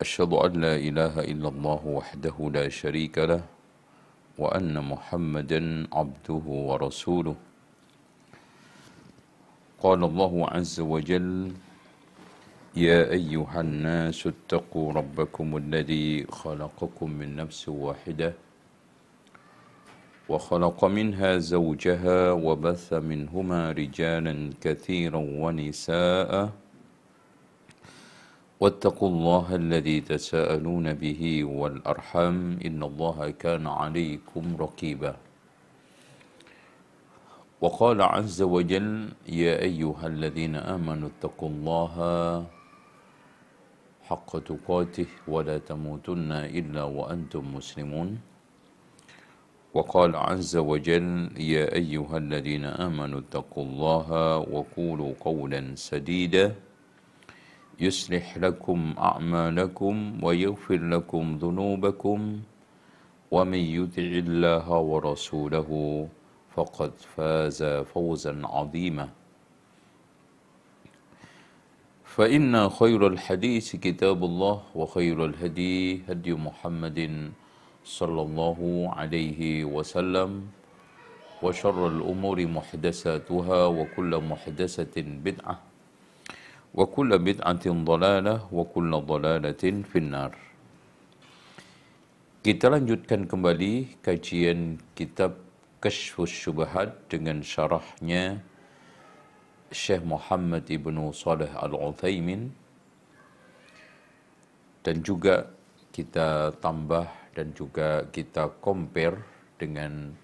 أشهد أن لا إله إلا الله وحده لا شريك له وأن محمدا عبده ورسوله. قال الله عز وجل يا أيها الناس اتقوا ربكم الذي خلقكم من نفس واحدة وخلق منها زوجها وبث منهما رجالا كثيرا ونساء واتقوا الله الذي تساءلون به والأرحام إن الله كان عليكم رقيبا. وقال عز وجل يا أيها الذين آمنوا اتقوا الله حق تقاته ولا تموتن إلا وأنتم مسلمون. وقال عز وجل يا أيها الذين آمنوا اتقوا الله وقولوا قولا سديدا. يصلح لكم أعمالكم ويغفر لكم ذنوبكم ومن يطع الله ورسوله فقد فاز فوزا عظيما. فإن خير الحديث كتاب الله وخير الهدي هدي محمد صلى الله عليه وسلم وشر الأمور محدثاتها وكل محدثة بدعة. wa kulla bid'atin dhalalah wa kulla dhalalatin finnar. Kita lanjutkan kembali kajian kitab Kashfus Syubahat dengan syarahnya Syekh Muhammad Ibnu Salih Al-Uthaymin dan juga kita tambah dan juga kita compare dengan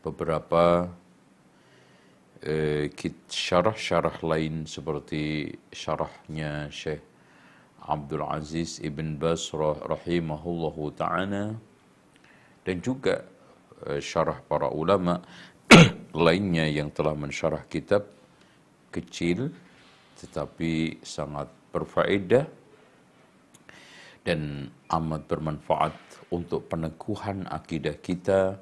beberapa syarah-syarah lain seperti syarahnya Syekh Abdul Aziz Ibn Bas rahimahullahu ta'ala. Dan juga eh, syarah para ulama lainnya yang telah mensyarah kitab kecil tetapi sangat berfaedah dan amat bermanfaat untuk peneguhan akidah kita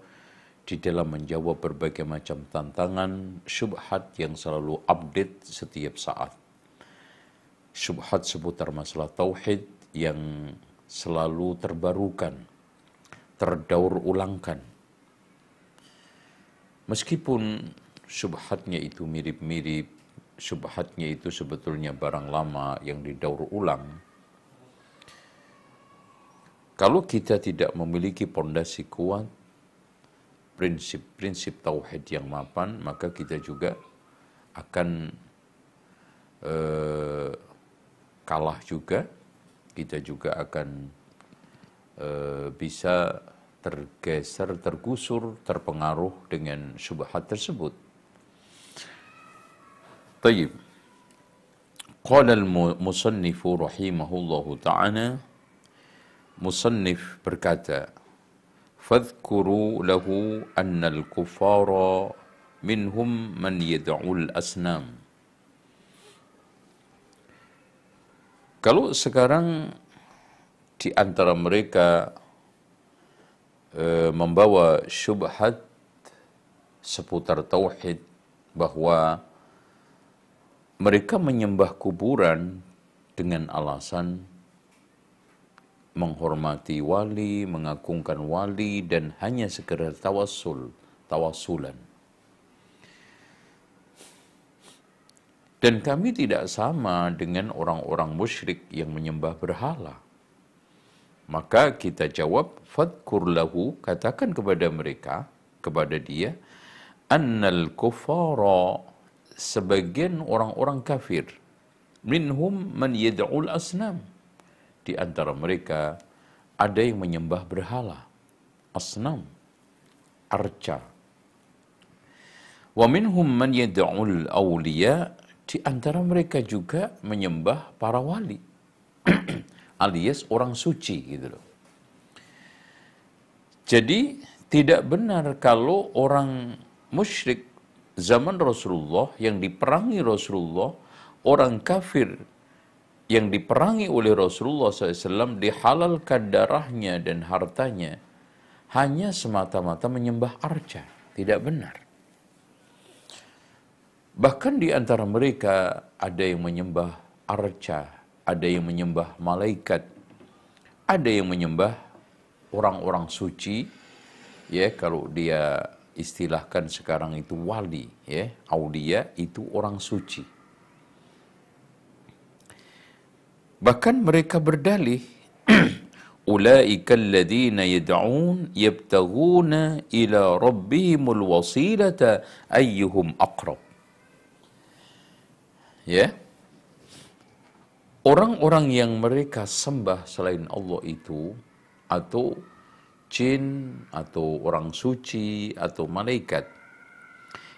di dalam menjawab berbagai macam tantangan syubhat yang selalu update setiap saat. Syubhat seputar masalah tauhid yang selalu terbarukan, terdaur ulangkan. Meskipun syubhatnya itu mirip-mirip, syubhatnya itu sebetulnya barang lama yang didaur ulang, kalau kita tidak memiliki pondasi kuat, prinsip-prinsip tauhid yang mapan, maka kita juga akan eh, kalah juga. Kita juga akan eh, bisa tergeser, tergusur, terpengaruh dengan syubhat tersebut. Tayyib. Qala al-musannifu rahimahullahu ta'ala Musannif berkata, "Fadhkuru lahu anna al-kuffara minhum man yad'ul asnam." Kalau sekarang di antara mereka e, membawa syubhat seputar tauhid bahwa mereka menyembah kuburan dengan alasan menghormati wali, mengagungkan wali, dan hanya sekedar tawassul, tawasulan. Dan kami tidak sama dengan orang-orang musyrik yang menyembah berhala. Maka kita jawab, fadkur lahu, katakan kepada mereka, kepada dia, annal kufara, sebagian orang-orang kafir, minhum man yad'ul asnam. Di antara mereka ada yang menyembah berhala, asnam, arca. Wa minhum man yad'ul awliya, di antara mereka juga menyembah para wali. alias orang suci gitu loh. Jadi tidak benar kalau orang musyrik zaman Rasulullah yang diperangi Rasulullah, orang kafir yang diperangi oleh Rasulullah SAW dihalalkan darahnya dan hartanya hanya semata-mata menyembah arca. Tidak benar. Bahkan di antara mereka ada yang menyembah arca, ada yang menyembah malaikat, ada yang menyembah orang-orang suci, ya kalau dia istilahkan sekarang itu wali, ya aulia itu orang suci. Bahkan mereka berdalih, Ulaika alladhina yad'un yabtaghuna ila rabbihimul wasilata ayyuhum aqrab. Ya. Orang-orang yang mereka sembah selain Allah itu atau jin atau orang suci atau malaikat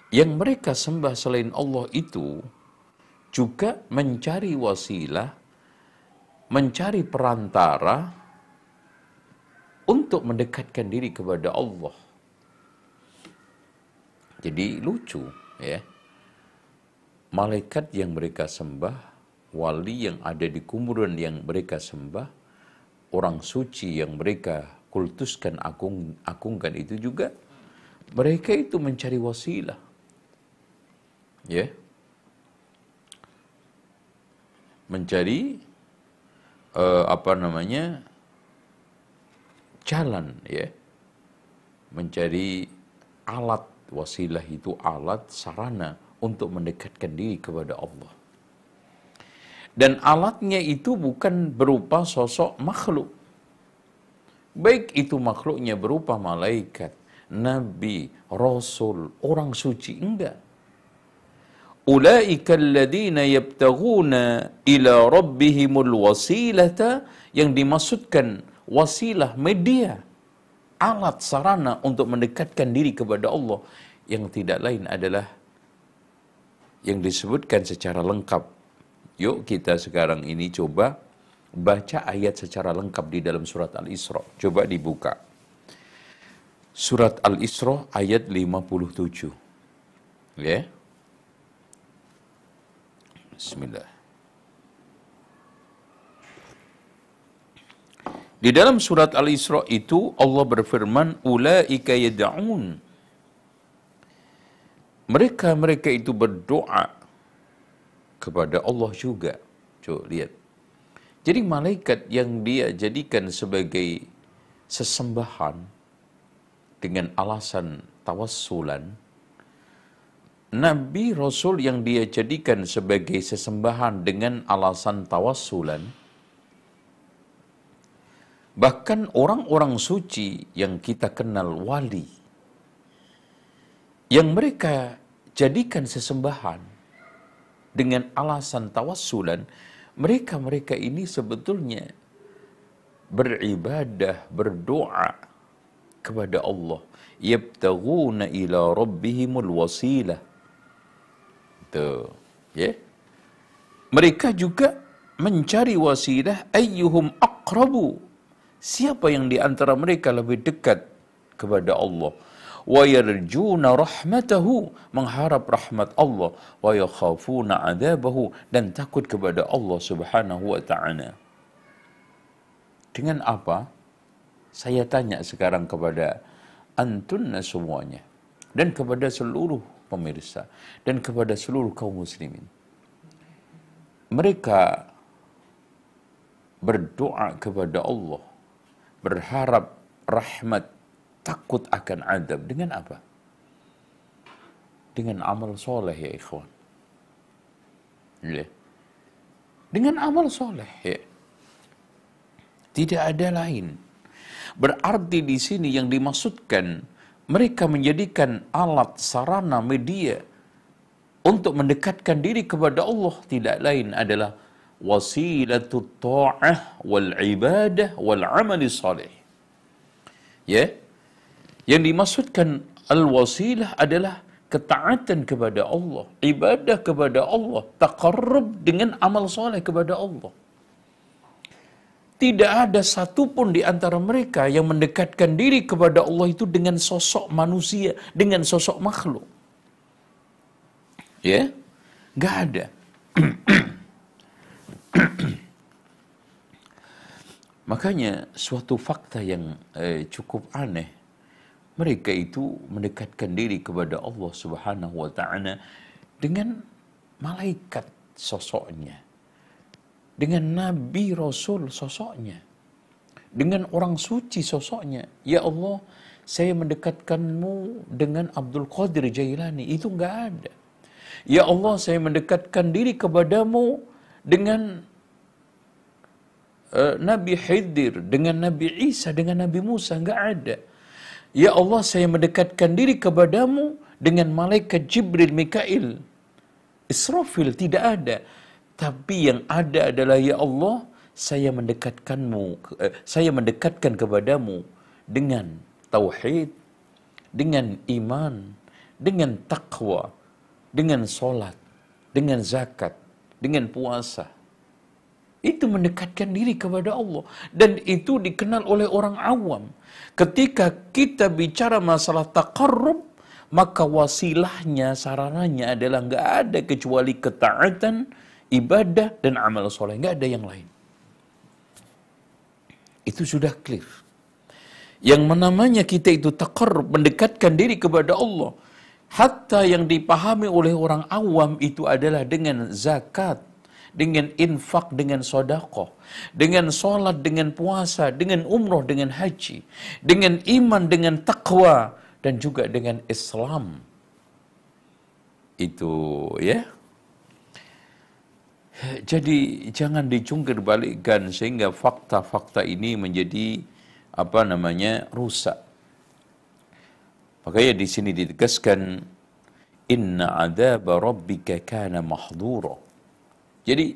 yang mereka sembah selain Allah itu juga mencari wasilah mencari perantara untuk mendekatkan diri kepada Allah. Jadi lucu ya. Malaikat yang mereka sembah, wali yang ada di kuburan yang mereka sembah, orang suci yang mereka kultuskan agung, agungkan itu juga mereka itu mencari wasilah. Ya. Mencari uh, apa namanya jalan ya. Mencari alat wasilah itu alat sarana untuk mendekatkan diri kepada Allah. Dan alatnya itu bukan berupa sosok makhluk. Baik itu makhluknya berupa malaikat nabi rasul orang suci enggak Yang dimaksudkan wasilah media alat sarana untuk mendekatkan diri kepada Allah yang tidak lain adalah yang disebutkan secara lengkap. Yuk kita sekarang ini coba baca ayat secara lengkap di dalam surat Al-Isra. Coba dibuka. Surat Al-Isra ayat 57. Ya. Yeah. Bismillah. Di dalam surat Al-Isra itu Allah berfirman, Ulaika yada'un. Mereka-mereka itu berdoa kepada Allah juga. Coba lihat. Jadi malaikat yang dia jadikan sebagai sesembahan dengan alasan tawassulan, Nabi Rasul yang dia jadikan sebagai sesembahan dengan alasan tawassulan, bahkan orang-orang suci yang kita kenal wali, yang mereka jadikan sesembahan dengan alasan tawassulan, mereka-mereka ini sebetulnya beribadah, berdoa kepada Allah. Yabtaghuna ila rabbihimul wasilah Tuh. Ya. Mereka juga mencari wasilah ayyuhum aqrabu. Siapa yang di antara mereka lebih dekat kepada Allah? Wa yarjuna rahmatahu, mengharap rahmat Allah, wa yakhafuna adzabahu dan takut kepada Allah Subhanahu wa taala. Dengan apa? Saya tanya sekarang kepada antunna semuanya dan kepada seluruh pemirsa dan kepada seluruh kaum muslimin. Mereka berdoa kepada Allah, berharap rahmat, takut akan adab dengan apa? Dengan amal soleh ya ikhwan. Ya. Dengan amal soleh ya. Tidak ada lain. Berarti di sini yang dimaksudkan mereka menjadikan alat sarana media untuk mendekatkan diri kepada Allah tidak lain adalah wasilatut ta'ah wal ibadah wal amal salih. Ya. Yang dimaksudkan al-wasilah adalah ketaatan kepada Allah, ibadah kepada Allah, taqarrub dengan amal soleh kepada Allah. Tidak ada satupun di antara mereka yang mendekatkan diri kepada Allah itu dengan sosok manusia, dengan sosok makhluk. Ya, nggak ada. Makanya suatu fakta yang eh, cukup aneh, mereka itu mendekatkan diri kepada Allah Subhanahu wa taala dengan malaikat sosoknya dengan nabi rasul sosoknya. Dengan orang suci sosoknya. Ya Allah saya mendekatkanmu dengan Abdul Qadir Jailani. Itu enggak ada. Ya Allah saya mendekatkan diri kepadamu dengan uh, Nabi Khidir dengan Nabi Isa dengan Nabi Musa. Enggak ada. Ya Allah saya mendekatkan diri kepadamu dengan malaikat Jibril Mikail. Israfil tidak ada tapi yang ada adalah ya Allah, saya mendekatkanmu, eh, saya mendekatkan kepadamu dengan tauhid, dengan iman, dengan takwa, dengan solat, dengan zakat, dengan puasa. Itu mendekatkan diri kepada Allah. Dan itu dikenal oleh orang awam. Ketika kita bicara masalah takarrub, maka wasilahnya, sarananya adalah nggak ada kecuali ketaatan, ibadah dan amal soleh, nggak ada yang lain. Itu sudah clear. Yang menamanya kita itu takar mendekatkan diri kepada Allah. Hatta yang dipahami oleh orang awam itu adalah dengan zakat, dengan infak, dengan sodakoh, dengan sholat, dengan puasa, dengan umroh, dengan haji, dengan iman, dengan takwa, dan juga dengan Islam. Itu ya jadi jangan dicungkir balikkan sehingga fakta-fakta ini menjadi apa namanya rusak. Makanya di sini ditegaskan inna adzab rabbika kana mahdura. Jadi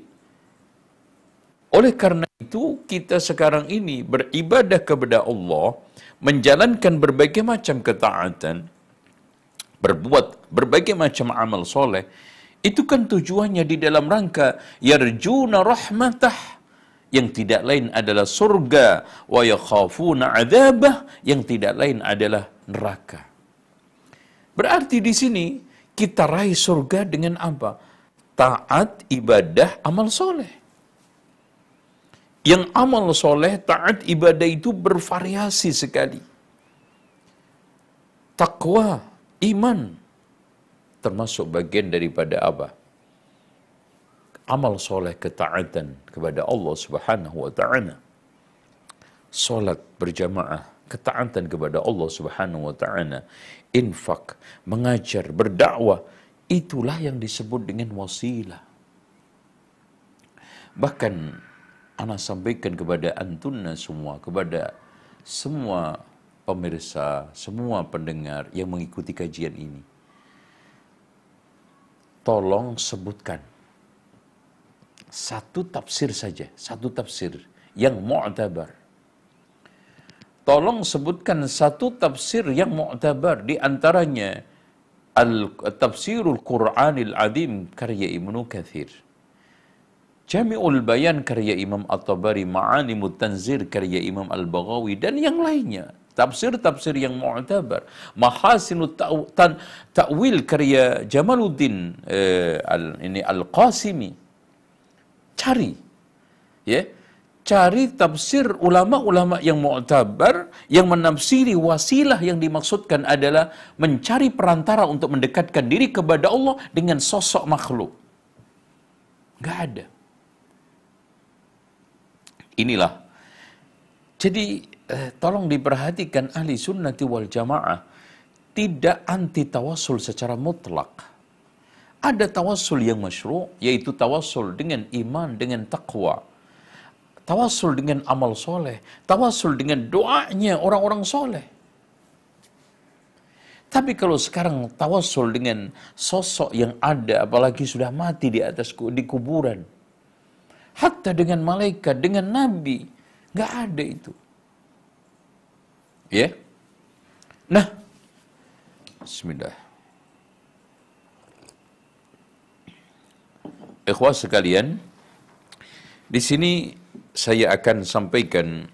oleh karena itu kita sekarang ini beribadah kepada Allah, menjalankan berbagai macam ketaatan, berbuat berbagai macam amal soleh, itu kan tujuannya di dalam rangka yarjuna rahmatah yang tidak lain adalah surga wa yakhafuna adzabah yang tidak lain adalah neraka. Berarti di sini kita raih surga dengan apa? Taat, ibadah, amal soleh. Yang amal soleh, taat, ibadah itu bervariasi sekali. Takwa, iman, termasuk bagian daripada apa? Amal soleh ketaatan kepada Allah Subhanahu wa taala. Salat berjamaah, ketaatan kepada Allah Subhanahu wa taala. Infak, mengajar, berdakwah, itulah yang disebut dengan wasilah. Bahkan ana sampaikan kepada antunna semua, kepada semua pemirsa, semua pendengar yang mengikuti kajian ini tolong sebutkan satu tafsir saja, satu tafsir yang mu'tabar. Tolong sebutkan satu tafsir yang mu'tabar di antaranya Al-Tafsirul Qur'anil Adim karya Ibnu Kathir. Jami'ul Bayan karya Imam At-Tabari, Ma'animut Tanzir karya Imam Al-Baghawi dan yang lainnya tafsir-tafsir yang mu'tabar. Mahasinut ta'wil karya Jamaluddin eh, al, ini Al-Qasimi. Cari. Ya cari tafsir ulama-ulama yang mu'tabar yang menafsiri wasilah yang dimaksudkan adalah mencari perantara untuk mendekatkan diri kepada Allah dengan sosok makhluk. Nggak ada. Inilah. Jadi eh, tolong diperhatikan ahli sunnati wal jamaah tidak anti tawasul secara mutlak. Ada tawasul yang masyru, yaitu tawasul dengan iman, dengan takwa. Tawasul dengan amal soleh. Tawasul dengan doanya orang-orang soleh. Tapi kalau sekarang tawasul dengan sosok yang ada, apalagi sudah mati di atas di kuburan. Hatta dengan malaikat, dengan nabi. Nggak ada itu. Ya. Nah. Bismillah. Ikhwas sekalian, di sini saya akan sampaikan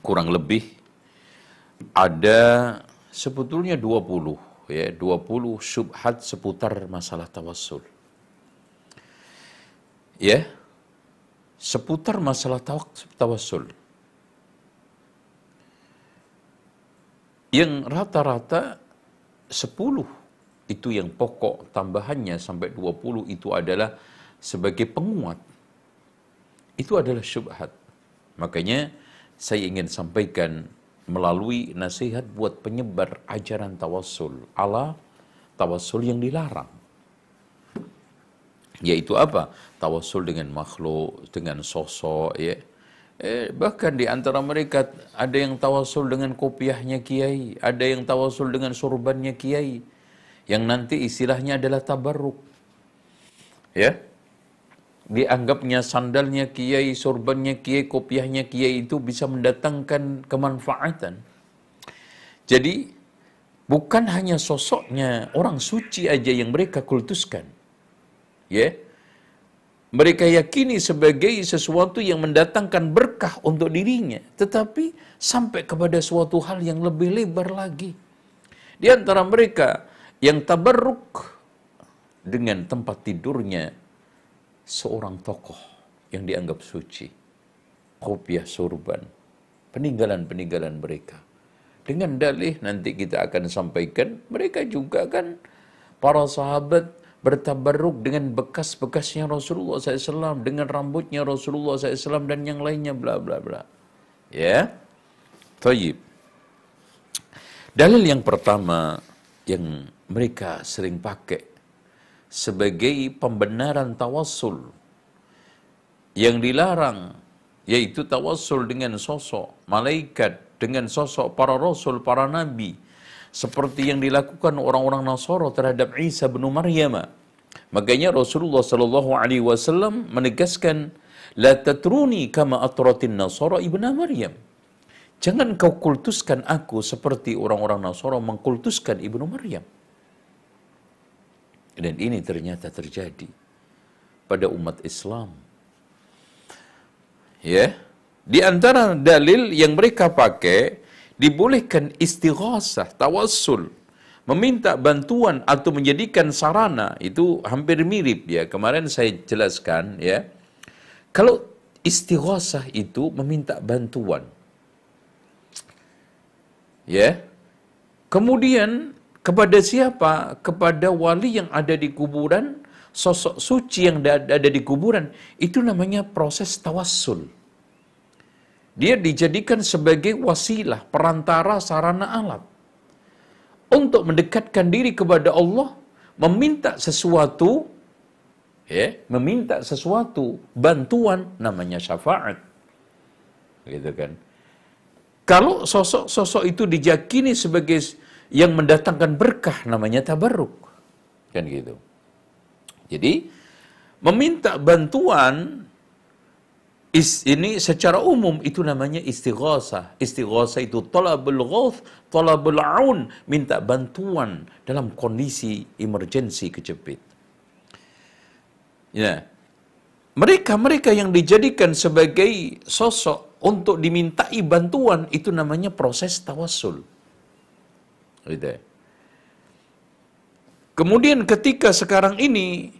kurang lebih ada sebetulnya 20 ya 20 syubhat seputar masalah tawassul. Ya. Seputar masalah tawassul. Yang rata-rata 10 itu yang pokok tambahannya sampai 20 itu adalah sebagai penguat. Itu adalah syubhat. Makanya saya ingin sampaikan melalui nasihat buat penyebar ajaran tawassul ala tawassul yang dilarang. Yaitu apa? Tawassul dengan makhluk, dengan sosok, ya. Eh, bahkan di antara mereka ada yang tawasul dengan kopiahnya kiai, ada yang tawasul dengan surbannya kiai, yang nanti istilahnya adalah tabarruk. Ya, dianggapnya sandalnya kiai, sorbannya kiai, kopiahnya kiai itu bisa mendatangkan kemanfaatan. Jadi bukan hanya sosoknya orang suci aja yang mereka kultuskan. Ya. Mereka yakini sebagai sesuatu yang mendatangkan berkah untuk dirinya, tetapi sampai kepada suatu hal yang lebih lebar lagi. Di antara mereka yang tabarruk dengan tempat tidurnya seorang tokoh yang dianggap suci. Kopiah surban. Peninggalan-peninggalan mereka. Dengan dalih nanti kita akan sampaikan, mereka juga kan para sahabat bertabarruk dengan bekas-bekasnya Rasulullah SAW, dengan rambutnya Rasulullah SAW dan yang lainnya bla bla bla. Ya. Tayyib. Dalil yang pertama yang mereka sering pakai sebagai pembenaran tawassul yang dilarang yaitu tawassul dengan sosok malaikat dengan sosok para rasul para nabi seperti yang dilakukan orang-orang Nasara terhadap Isa bin Maryam. Makanya Rasulullah sallallahu alaihi wasallam menegaskan la tatruni kama atratin Nasara ibnu Maryam. Jangan kau kultuskan aku seperti orang-orang Nasara mengkultuskan ibnu Maryam. Dan ini ternyata terjadi pada umat Islam. Ya, di antara dalil yang mereka pakai dibolehkan istighasah, tawassul, meminta bantuan atau menjadikan sarana itu hampir mirip ya. Kemarin saya jelaskan ya. Kalau istighasah itu meminta bantuan. Ya. Kemudian kepada siapa? Kepada wali yang ada di kuburan, sosok suci yang ada di kuburan. Itu namanya proses tawassul. Dia dijadikan sebagai wasilah, perantara, sarana alat. Untuk mendekatkan diri kepada Allah, meminta sesuatu, ya, meminta sesuatu, bantuan, namanya syafaat. Gitu kan. Kalau sosok-sosok itu dijakini sebagai yang mendatangkan berkah namanya tabarruk. Kan gitu. Jadi meminta bantuan is, ini secara umum itu namanya istighosah. Istighosah itu talabul ghauth, talabul aun, minta bantuan dalam kondisi emergensi kejepit. Ya. Mereka-mereka yang dijadikan sebagai sosok untuk dimintai bantuan itu namanya proses tawassul. Gitu. Kemudian ketika sekarang ini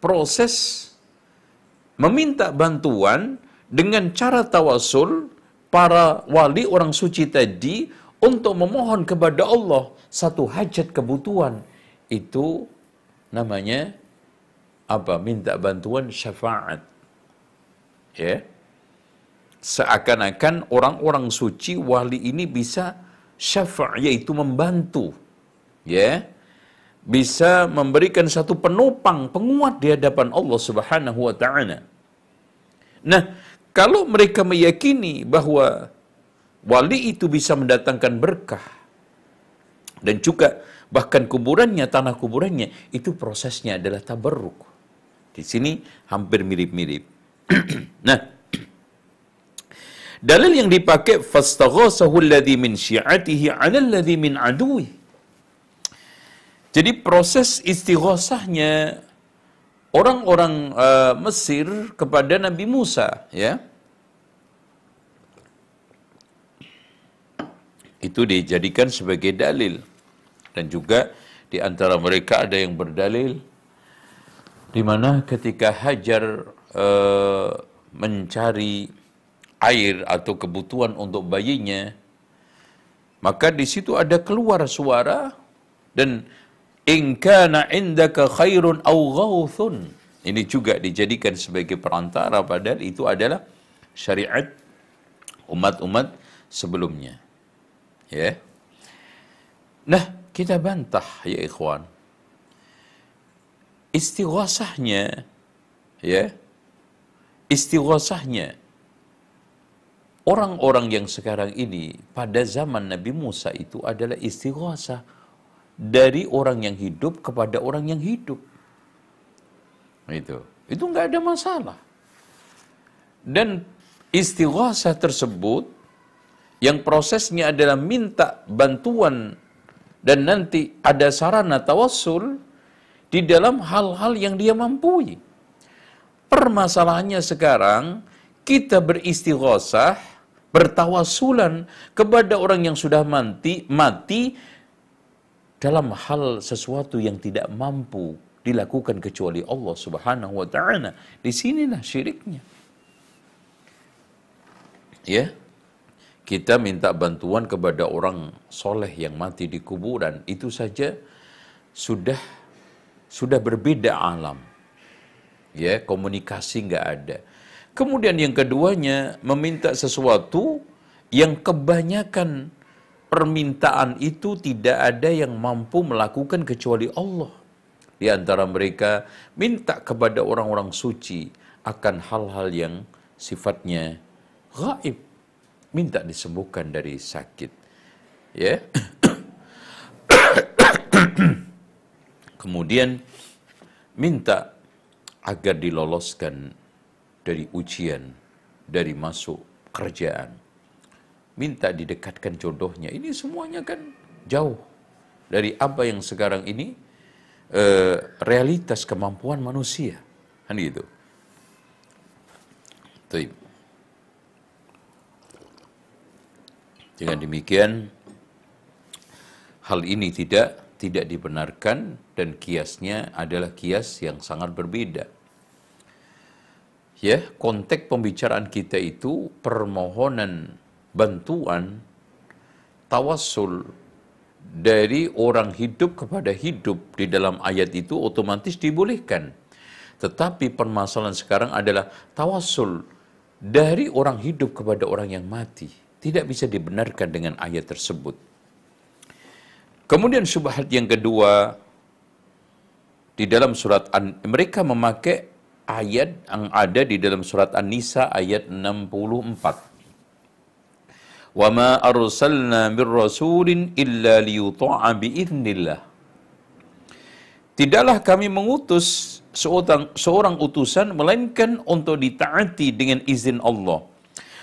proses meminta bantuan dengan cara tawasul para wali orang suci tadi untuk memohon kepada Allah satu hajat kebutuhan. Itu namanya apa? Minta bantuan syafaat. Ya. Seakan-akan orang-orang suci wali ini bisa syafa' yaitu membantu. Ya. Bisa memberikan satu penopang penguat di hadapan Allah Subhanahu wa taala. Nah, kalau mereka meyakini bahwa wali itu bisa mendatangkan berkah dan juga bahkan kuburannya tanah kuburannya itu prosesnya adalah tabarruk. Di sini hampir mirip-mirip. nah, Dalil yang dipakai fastaghasahu alladhi min syi'atihi 'ala alladhi min aduwi. Jadi proses istighosahnya orang-orang uh, Mesir kepada Nabi Musa, ya. Itu dijadikan sebagai dalil dan juga di antara mereka ada yang berdalil di mana ketika Hajar uh, mencari air atau kebutuhan untuk bayinya, maka di situ ada keluar suara dan in kana indaka khairun aw ghauthun. Ini juga dijadikan sebagai perantara padahal itu adalah syariat umat-umat sebelumnya. Ya. Nah, kita bantah ya ikhwan. Istighasahnya ya. Istighasahnya orang-orang yang sekarang ini pada zaman Nabi Musa itu adalah istighasah dari orang yang hidup kepada orang yang hidup. Itu. Itu nggak ada masalah. Dan istighasah tersebut yang prosesnya adalah minta bantuan dan nanti ada sarana tawassul di dalam hal-hal yang dia mampu. Permasalahannya sekarang kita beristighosah, bertawasulan kepada orang yang sudah mati, mati dalam hal sesuatu yang tidak mampu dilakukan kecuali Allah Subhanahu wa taala. Di sinilah syiriknya. Ya, kita minta bantuan kepada orang soleh yang mati di kuburan, itu saja sudah sudah berbeda alam. Ya, komunikasi nggak ada. Kemudian yang keduanya meminta sesuatu yang kebanyakan permintaan itu tidak ada yang mampu melakukan kecuali Allah. Di antara mereka minta kepada orang-orang suci akan hal-hal yang sifatnya gaib minta disembuhkan dari sakit. Ya. Kemudian minta agar diloloskan dari ujian, dari masuk kerjaan. Minta didekatkan jodohnya. Ini semuanya kan jauh dari apa yang sekarang ini uh, realitas kemampuan manusia. Kan gitu. Tuh. Dengan demikian hal ini tidak tidak dibenarkan dan kiasnya adalah kias yang sangat berbeda. Ya, konteks pembicaraan kita itu permohonan bantuan tawassul dari orang hidup kepada hidup di dalam ayat itu otomatis dibolehkan. Tetapi permasalahan sekarang adalah tawassul dari orang hidup kepada orang yang mati tidak bisa dibenarkan dengan ayat tersebut. Kemudian subhat yang kedua di dalam surat An mereka memakai ayat yang ada di dalam surat An-Nisa ayat 64. Wa ma arsalna mir rasulin illa liyuta'a biiznillah. Tidaklah kami mengutus seorang, seorang utusan melainkan untuk ditaati dengan izin Allah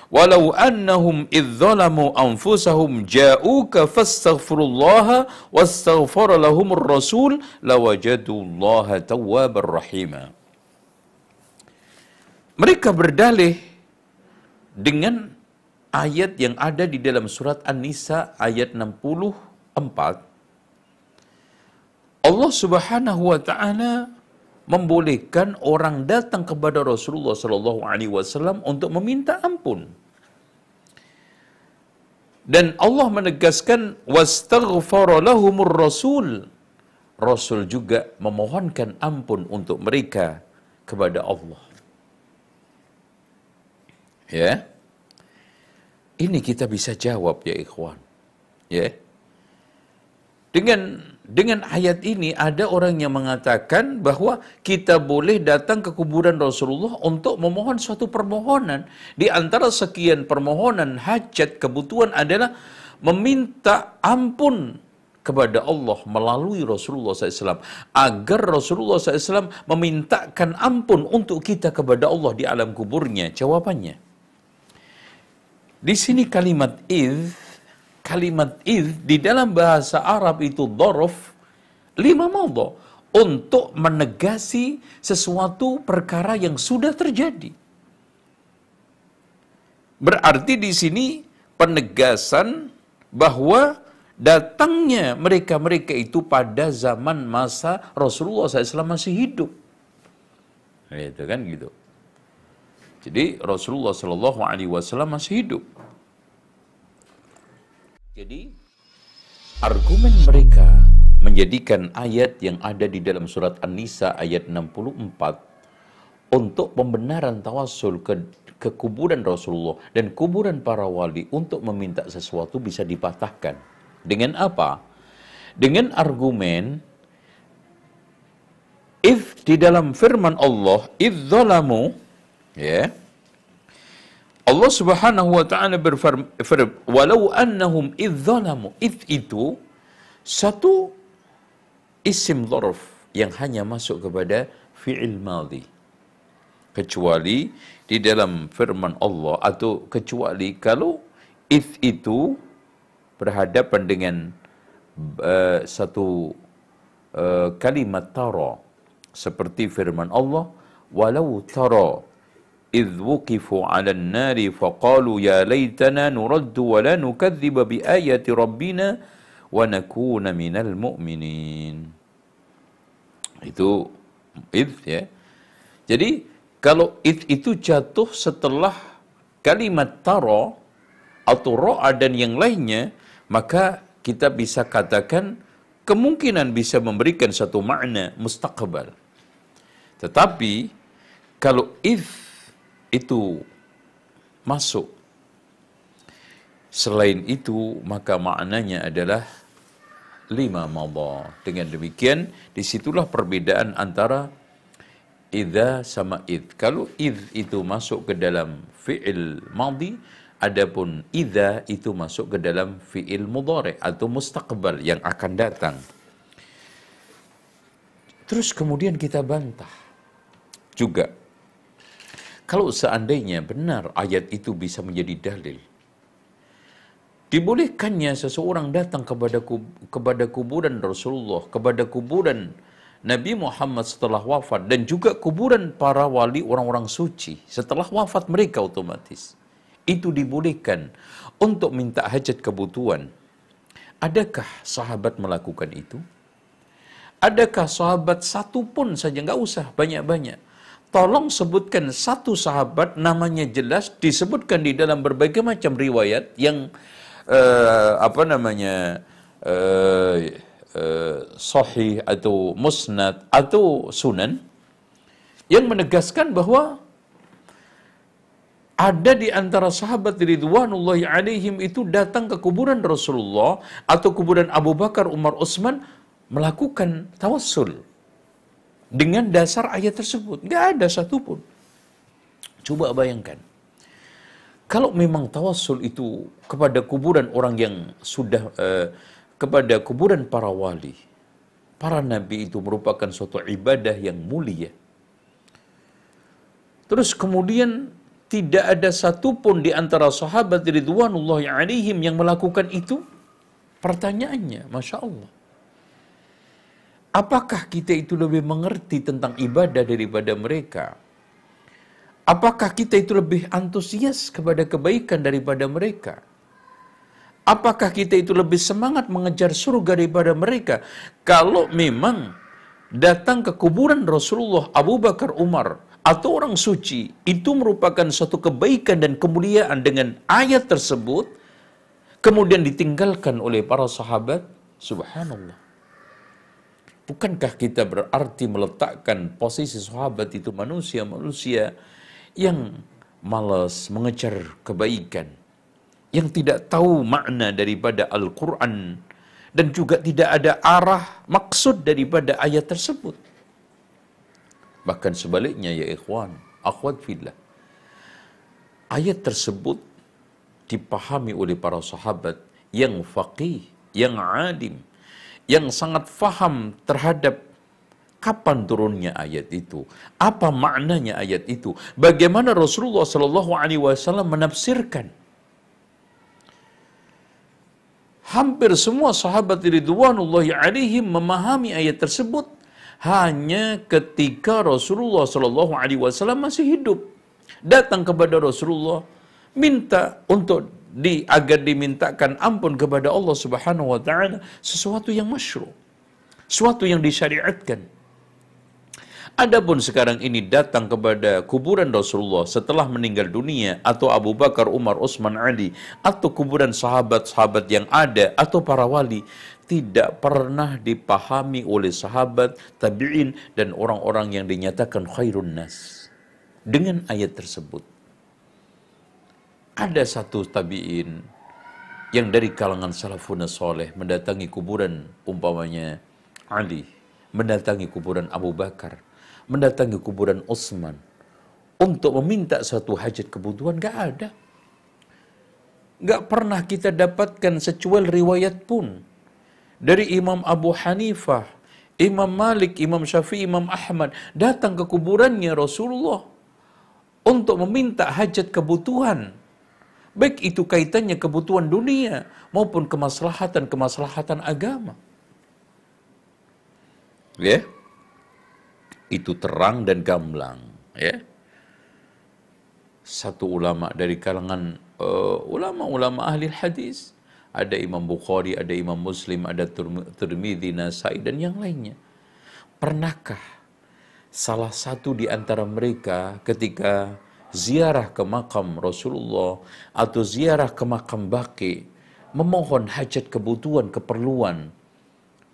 walau annahum idh zalamu anfusahum ja'uka fastaghfirullaha wastaghfara lahumur rasul lawajadullaha tawwabar rahima mereka berdalih dengan ayat yang ada di dalam surat An-Nisa ayat 64 Allah Subhanahu wa taala membolehkan orang datang kepada Rasulullah Shallallahu Alaihi Wasallam untuk meminta ampun. Dan Allah menegaskan wastaghfara lahumur rasul. Rasul juga memohonkan ampun untuk mereka kepada Allah. Ya. Ini kita bisa jawab ya ikhwan. Ya. Dengan dengan ayat ini ada orang yang mengatakan bahwa kita boleh datang ke kuburan Rasulullah untuk memohon suatu permohonan. Di antara sekian permohonan hajat kebutuhan adalah meminta ampun kepada Allah melalui Rasulullah SAW agar Rasulullah SAW memintakan ampun untuk kita kepada Allah di alam kuburnya. Jawabannya, di sini kalimat iz kalimat id di dalam bahasa Arab itu dorof lima modo untuk menegasi sesuatu perkara yang sudah terjadi. Berarti di sini penegasan bahwa datangnya mereka-mereka itu pada zaman masa Rasulullah SAW masih hidup. Itu kan gitu. Jadi Rasulullah Wasallam masih hidup. Jadi argumen mereka menjadikan ayat yang ada di dalam surat An-Nisa ayat 64 untuk pembenaran tawasul ke, ke kuburan Rasulullah dan kuburan para wali untuk meminta sesuatu bisa dipatahkan. Dengan apa? Dengan argumen if di dalam firman Allah idzalamu Ya. Allah Subhanahu wa taala berfirman, "Walau annahum idzalamu." Id itu satu isim dzarf yang hanya masuk kepada fi'il madhi. Kecuali di dalam firman Allah atau kecuali kalau id itu berhadapan dengan uh, satu uh, kalimat tara seperti firman Allah walau tara إذ وقفوا على النار فقالوا يا ليتنا نرد ولا نكذب بآية ربنا ونكون من المؤمنين itu id ya jadi kalau id itu jatuh setelah kalimat taro atau ro'a dan yang lainnya maka kita bisa katakan kemungkinan bisa memberikan satu makna mustaqbal tetapi kalau if itu masuk. Selain itu, maka maknanya adalah lima madha. Dengan demikian, di situlah perbedaan antara idza sama id. Kalau id itu masuk ke dalam fi'il madhi, adapun idza itu masuk ke dalam fi'il mudhari atau mustaqbal yang akan datang. Terus kemudian kita bantah juga kalau seandainya benar ayat itu bisa menjadi dalil, dibolehkannya seseorang datang kepada kepada kuburan Rasulullah, kepada kuburan Nabi Muhammad setelah wafat dan juga kuburan para wali orang-orang suci setelah wafat mereka otomatis. Itu dibolehkan untuk minta hajat kebutuhan. Adakah sahabat melakukan itu? Adakah sahabat satu pun saja, nggak usah banyak-banyak tolong sebutkan satu sahabat namanya jelas disebutkan di dalam berbagai macam riwayat yang uh, apa namanya uh, uh, sahih atau musnad atau sunan yang menegaskan bahwa ada di antara sahabat ridwanullahi alaihim itu datang ke kuburan Rasulullah atau kuburan Abu Bakar, Umar, Utsman melakukan tawassul dengan dasar ayat tersebut. Nggak ada satupun. Coba bayangkan. Kalau memang tawassul itu kepada kuburan orang yang sudah, uh, kepada kuburan para wali, para nabi itu merupakan suatu ibadah yang mulia. Terus kemudian tidak ada satupun di antara sahabat ridwanullah alaihim yang melakukan itu. Pertanyaannya, Masya Allah. Apakah kita itu lebih mengerti tentang ibadah daripada mereka? Apakah kita itu lebih antusias kepada kebaikan daripada mereka? Apakah kita itu lebih semangat mengejar surga daripada mereka? Kalau memang datang ke kuburan Rasulullah Abu Bakar Umar atau orang suci itu merupakan suatu kebaikan dan kemuliaan dengan ayat tersebut kemudian ditinggalkan oleh para sahabat subhanallah Bukankah kita berarti meletakkan posisi sahabat itu manusia-manusia yang malas mengejar kebaikan, yang tidak tahu makna daripada Al-Quran, dan juga tidak ada arah maksud daripada ayat tersebut. Bahkan sebaliknya ya ikhwan, akhwat fillah. Ayat tersebut dipahami oleh para sahabat yang faqih, yang alim, yang sangat faham terhadap kapan turunnya ayat itu, apa maknanya ayat itu, bagaimana Rasulullah Shallallahu Alaihi Wasallam menafsirkan. Hampir semua sahabat Ridwanullahi alaihim memahami ayat tersebut hanya ketika Rasulullah Shallallahu Alaihi Wasallam masih hidup. Datang kepada Rasulullah minta untuk di agar dimintakan ampun kepada Allah Subhanahu wa taala sesuatu yang masyru. Sesuatu yang disyariatkan. Adapun sekarang ini datang kepada kuburan Rasulullah setelah meninggal dunia atau Abu Bakar, Umar, Utsman, Ali atau kuburan sahabat-sahabat yang ada atau para wali tidak pernah dipahami oleh sahabat, tabi'in dan orang-orang yang dinyatakan khairun nas dengan ayat tersebut. Ada satu tabi'in yang dari kalangan salafun soleh mendatangi kuburan umpamanya Ali, mendatangi kuburan Abu Bakar, mendatangi kuburan Utsman untuk meminta satu hajat kebutuhan gak ada. Gak pernah kita dapatkan secuil riwayat pun dari Imam Abu Hanifah, Imam Malik, Imam Syafi'i, Imam Ahmad datang ke kuburannya Rasulullah untuk meminta hajat kebutuhan. Baik itu kaitannya kebutuhan dunia maupun kemaslahatan-kemaslahatan agama. Ya. Yeah? itu terang dan gamblang ya satu ulama dari kalangan uh, ulama-ulama ahli hadis ada Imam Bukhari, ada Imam Muslim, ada Tirmidzi, Nasai dan yang lainnya. Pernahkah salah satu di antara mereka ketika ziarah ke makam Rasulullah atau ziarah ke makam Baqi memohon hajat kebutuhan keperluan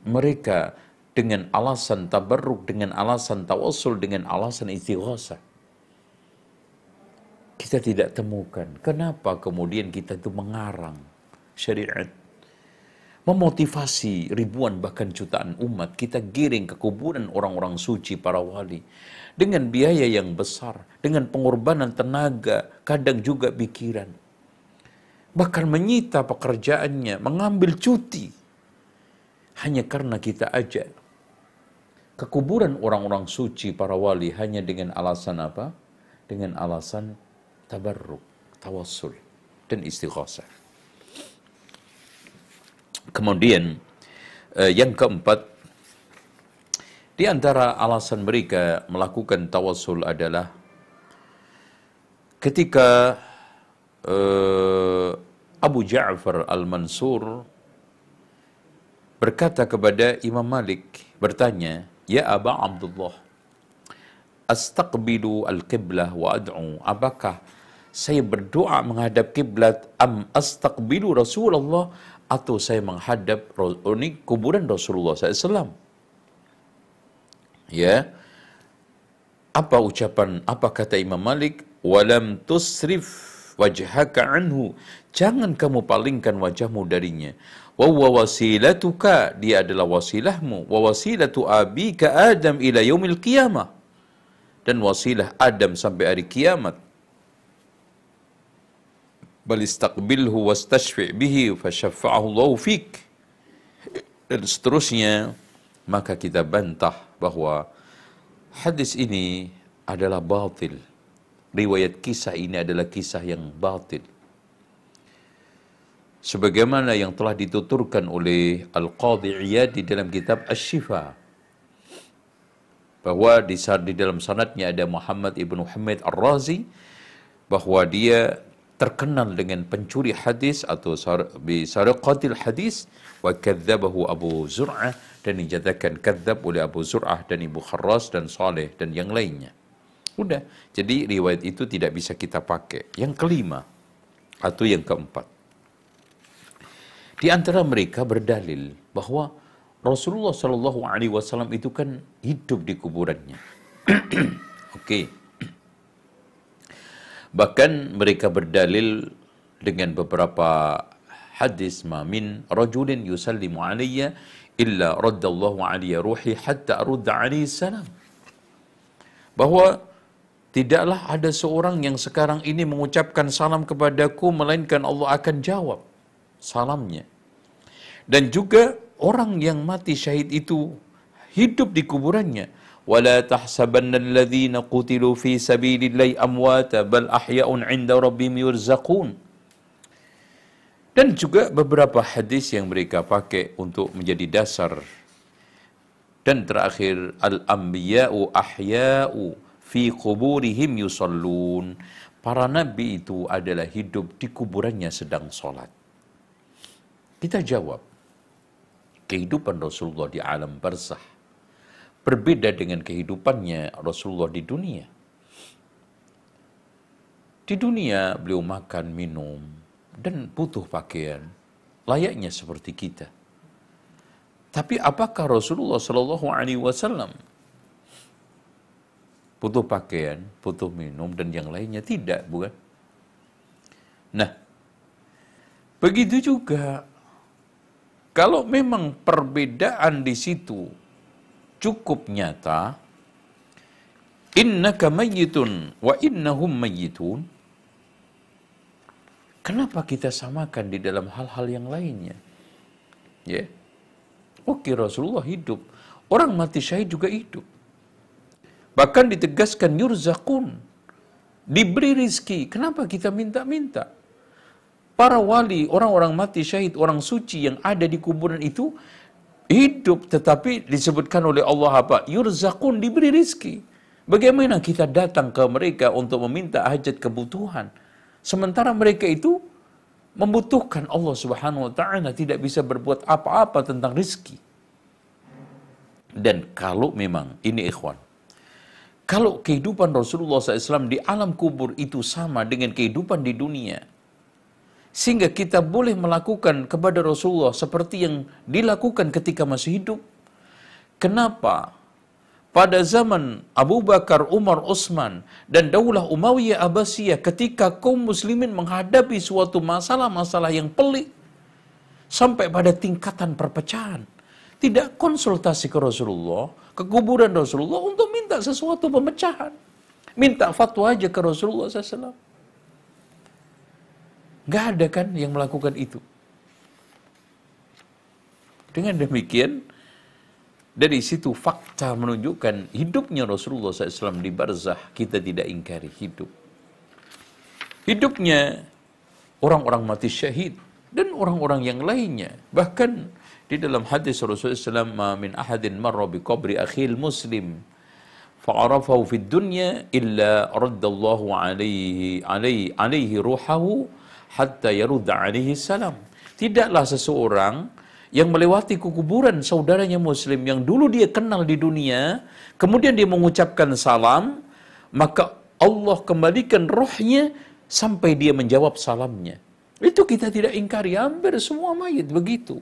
mereka dengan alasan tabarruk, dengan alasan tawassul, dengan alasan istighosah. Kita tidak temukan. Kenapa kemudian kita itu mengarang syariat? Memotivasi ribuan bahkan jutaan umat kita giring ke kuburan orang-orang suci para wali dengan biaya yang besar, dengan pengorbanan tenaga, kadang juga pikiran. Bahkan menyita pekerjaannya, mengambil cuti hanya karena kita ajak ke kuburan orang-orang suci para wali hanya dengan alasan apa? Dengan alasan tabarruk, tawassul, dan istighosah. Kemudian eh, yang keempat, di antara alasan mereka melakukan tawassul adalah ketika eh, Abu Ja'far al-Mansur berkata kepada Imam Malik, bertanya, Ya Aba Abdullah, astaqbilu al-qiblah wa ad'u. Apakah saya berdoa menghadap kiblat am astaqbilu Rasulullah atau saya menghadap ini kuburan Rasulullah SAW? Ya. Apa ucapan, apa kata Imam Malik? Walam tusrif wajhaka anhu. Jangan kamu palingkan wajahmu darinya wa wasilatuka dia adalah wasilahmu wa wasilatu abika Adam ila yaumil qiyamah dan wasilah Adam sampai hari kiamat bal istaqbilhu wastashfi bihi fasyaffa'ahu Allah fik. Dan seterusnya maka kita bantah bahwa hadis ini adalah batil. Riwayat kisah ini adalah kisah yang batil. Sebagaimana yang telah dituturkan oleh Al-Qadhi Iyad di dalam kitab Asy-Syifa bahwa di, di dalam sanadnya ada Muhammad ibnu Muhammad Ar-Razi bahwa dia terkenal dengan pencuri hadis atau bi sarqatil hadis wa kadzabahu Abu Zur'ah dan dinyatakan kadzab oleh Abu Zur'ah dan Ibu Kharras dan Saleh dan yang lainnya. Udah, jadi riwayat itu tidak bisa kita pakai. Yang kelima atau yang keempat di antara mereka berdalil bahwa Rasulullah Shallallahu Alaihi Wasallam itu kan hidup di kuburannya. Oke. okay. Bahkan mereka berdalil dengan beberapa hadis mamin rajulin yusallimu alayya illa raddallahu alayya ruhi hatta arudda alaihi salam. Bahwa tidaklah ada seorang yang sekarang ini mengucapkan salam kepadaku melainkan Allah akan jawab salamnya. Dan juga orang yang mati syahid itu hidup di kuburannya. ولا تحسبن الذين قتلوا في سبيل الله أمواتا بل أحياء عند ربهم يرزقون dan juga beberapa hadis yang mereka pakai untuk menjadi dasar dan terakhir al-anbiya'u ahya'u fi quburihim yusallun para nabi itu adalah hidup di kuburannya sedang sholat. Kita jawab, kehidupan Rasulullah di alam barzah berbeda dengan kehidupannya Rasulullah di dunia. Di dunia beliau makan, minum, dan butuh pakaian, layaknya seperti kita. Tapi apakah Rasulullah Shallallahu Alaihi Wasallam butuh pakaian, butuh minum, dan yang lainnya tidak, bukan? Nah, begitu juga kalau memang perbedaan di situ cukup nyata, innaka mayyitun wa innahum mayyitun, kenapa kita samakan di dalam hal-hal yang lainnya? Ya. Oke, Rasulullah hidup. Orang mati syahid juga hidup. Bahkan ditegaskan yurzakun. Diberi rizki. Kenapa kita minta-minta? Para wali, orang-orang mati syahid, orang suci yang ada di kuburan itu hidup tetapi disebutkan oleh Allah apa? Yurzakun diberi rizki. Bagaimana kita datang ke mereka untuk meminta hajat kebutuhan? Sementara mereka itu membutuhkan Allah Subhanahu wa taala tidak bisa berbuat apa-apa tentang rizki. Dan kalau memang ini ikhwan, kalau kehidupan Rasulullah SAW di alam kubur itu sama dengan kehidupan di dunia, sehingga kita boleh melakukan kepada Rasulullah seperti yang dilakukan ketika masih hidup. Kenapa? Pada zaman Abu Bakar, Umar, Utsman dan Daulah Umayyah Abbasiyah ketika kaum muslimin menghadapi suatu masalah-masalah yang pelik sampai pada tingkatan perpecahan. Tidak konsultasi ke Rasulullah, ke kuburan Rasulullah untuk minta sesuatu pemecahan. Minta fatwa aja ke Rasulullah SAW. Gak ada kan yang melakukan itu. Dengan demikian, dari situ fakta menunjukkan hidupnya Rasulullah SAW di barzah kita tidak ingkari hidup. Hidupnya orang-orang mati syahid dan orang-orang yang lainnya. Bahkan di dalam hadis Rasulullah SAW, min ahadin marra bi qabri akhil muslim fa'arafahu fid dunya illa raddallahu alaihi alaihi alaihi ruhahu hatta yarudda alaihi salam. Tidaklah seseorang yang melewati kuburan saudaranya muslim yang dulu dia kenal di dunia, kemudian dia mengucapkan salam, maka Allah kembalikan rohnya sampai dia menjawab salamnya. Itu kita tidak ingkari, hampir semua mayat begitu.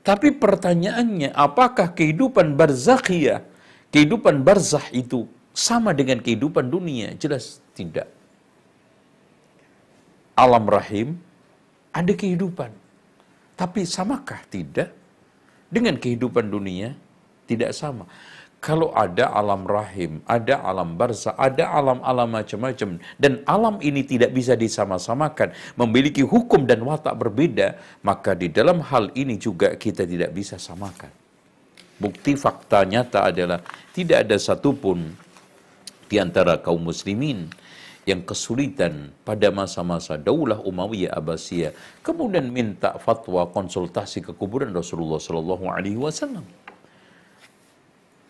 Tapi pertanyaannya, apakah kehidupan barzakhiyah, kehidupan barzah itu sama dengan kehidupan dunia? Jelas tidak. Alam rahim ada kehidupan. Tapi samakah? Tidak. Dengan kehidupan dunia tidak sama. Kalau ada alam rahim, ada alam barza, ada alam-alam macam-macam. Dan alam ini tidak bisa disama-samakan. Memiliki hukum dan watak berbeda. Maka di dalam hal ini juga kita tidak bisa samakan. Bukti fakta nyata adalah tidak ada satupun di antara kaum muslimin yang kesulitan pada masa-masa Daulah Umayyah Abbasiyah kemudian minta fatwa konsultasi ke kuburan Rasulullah Shallallahu Alaihi Wasallam.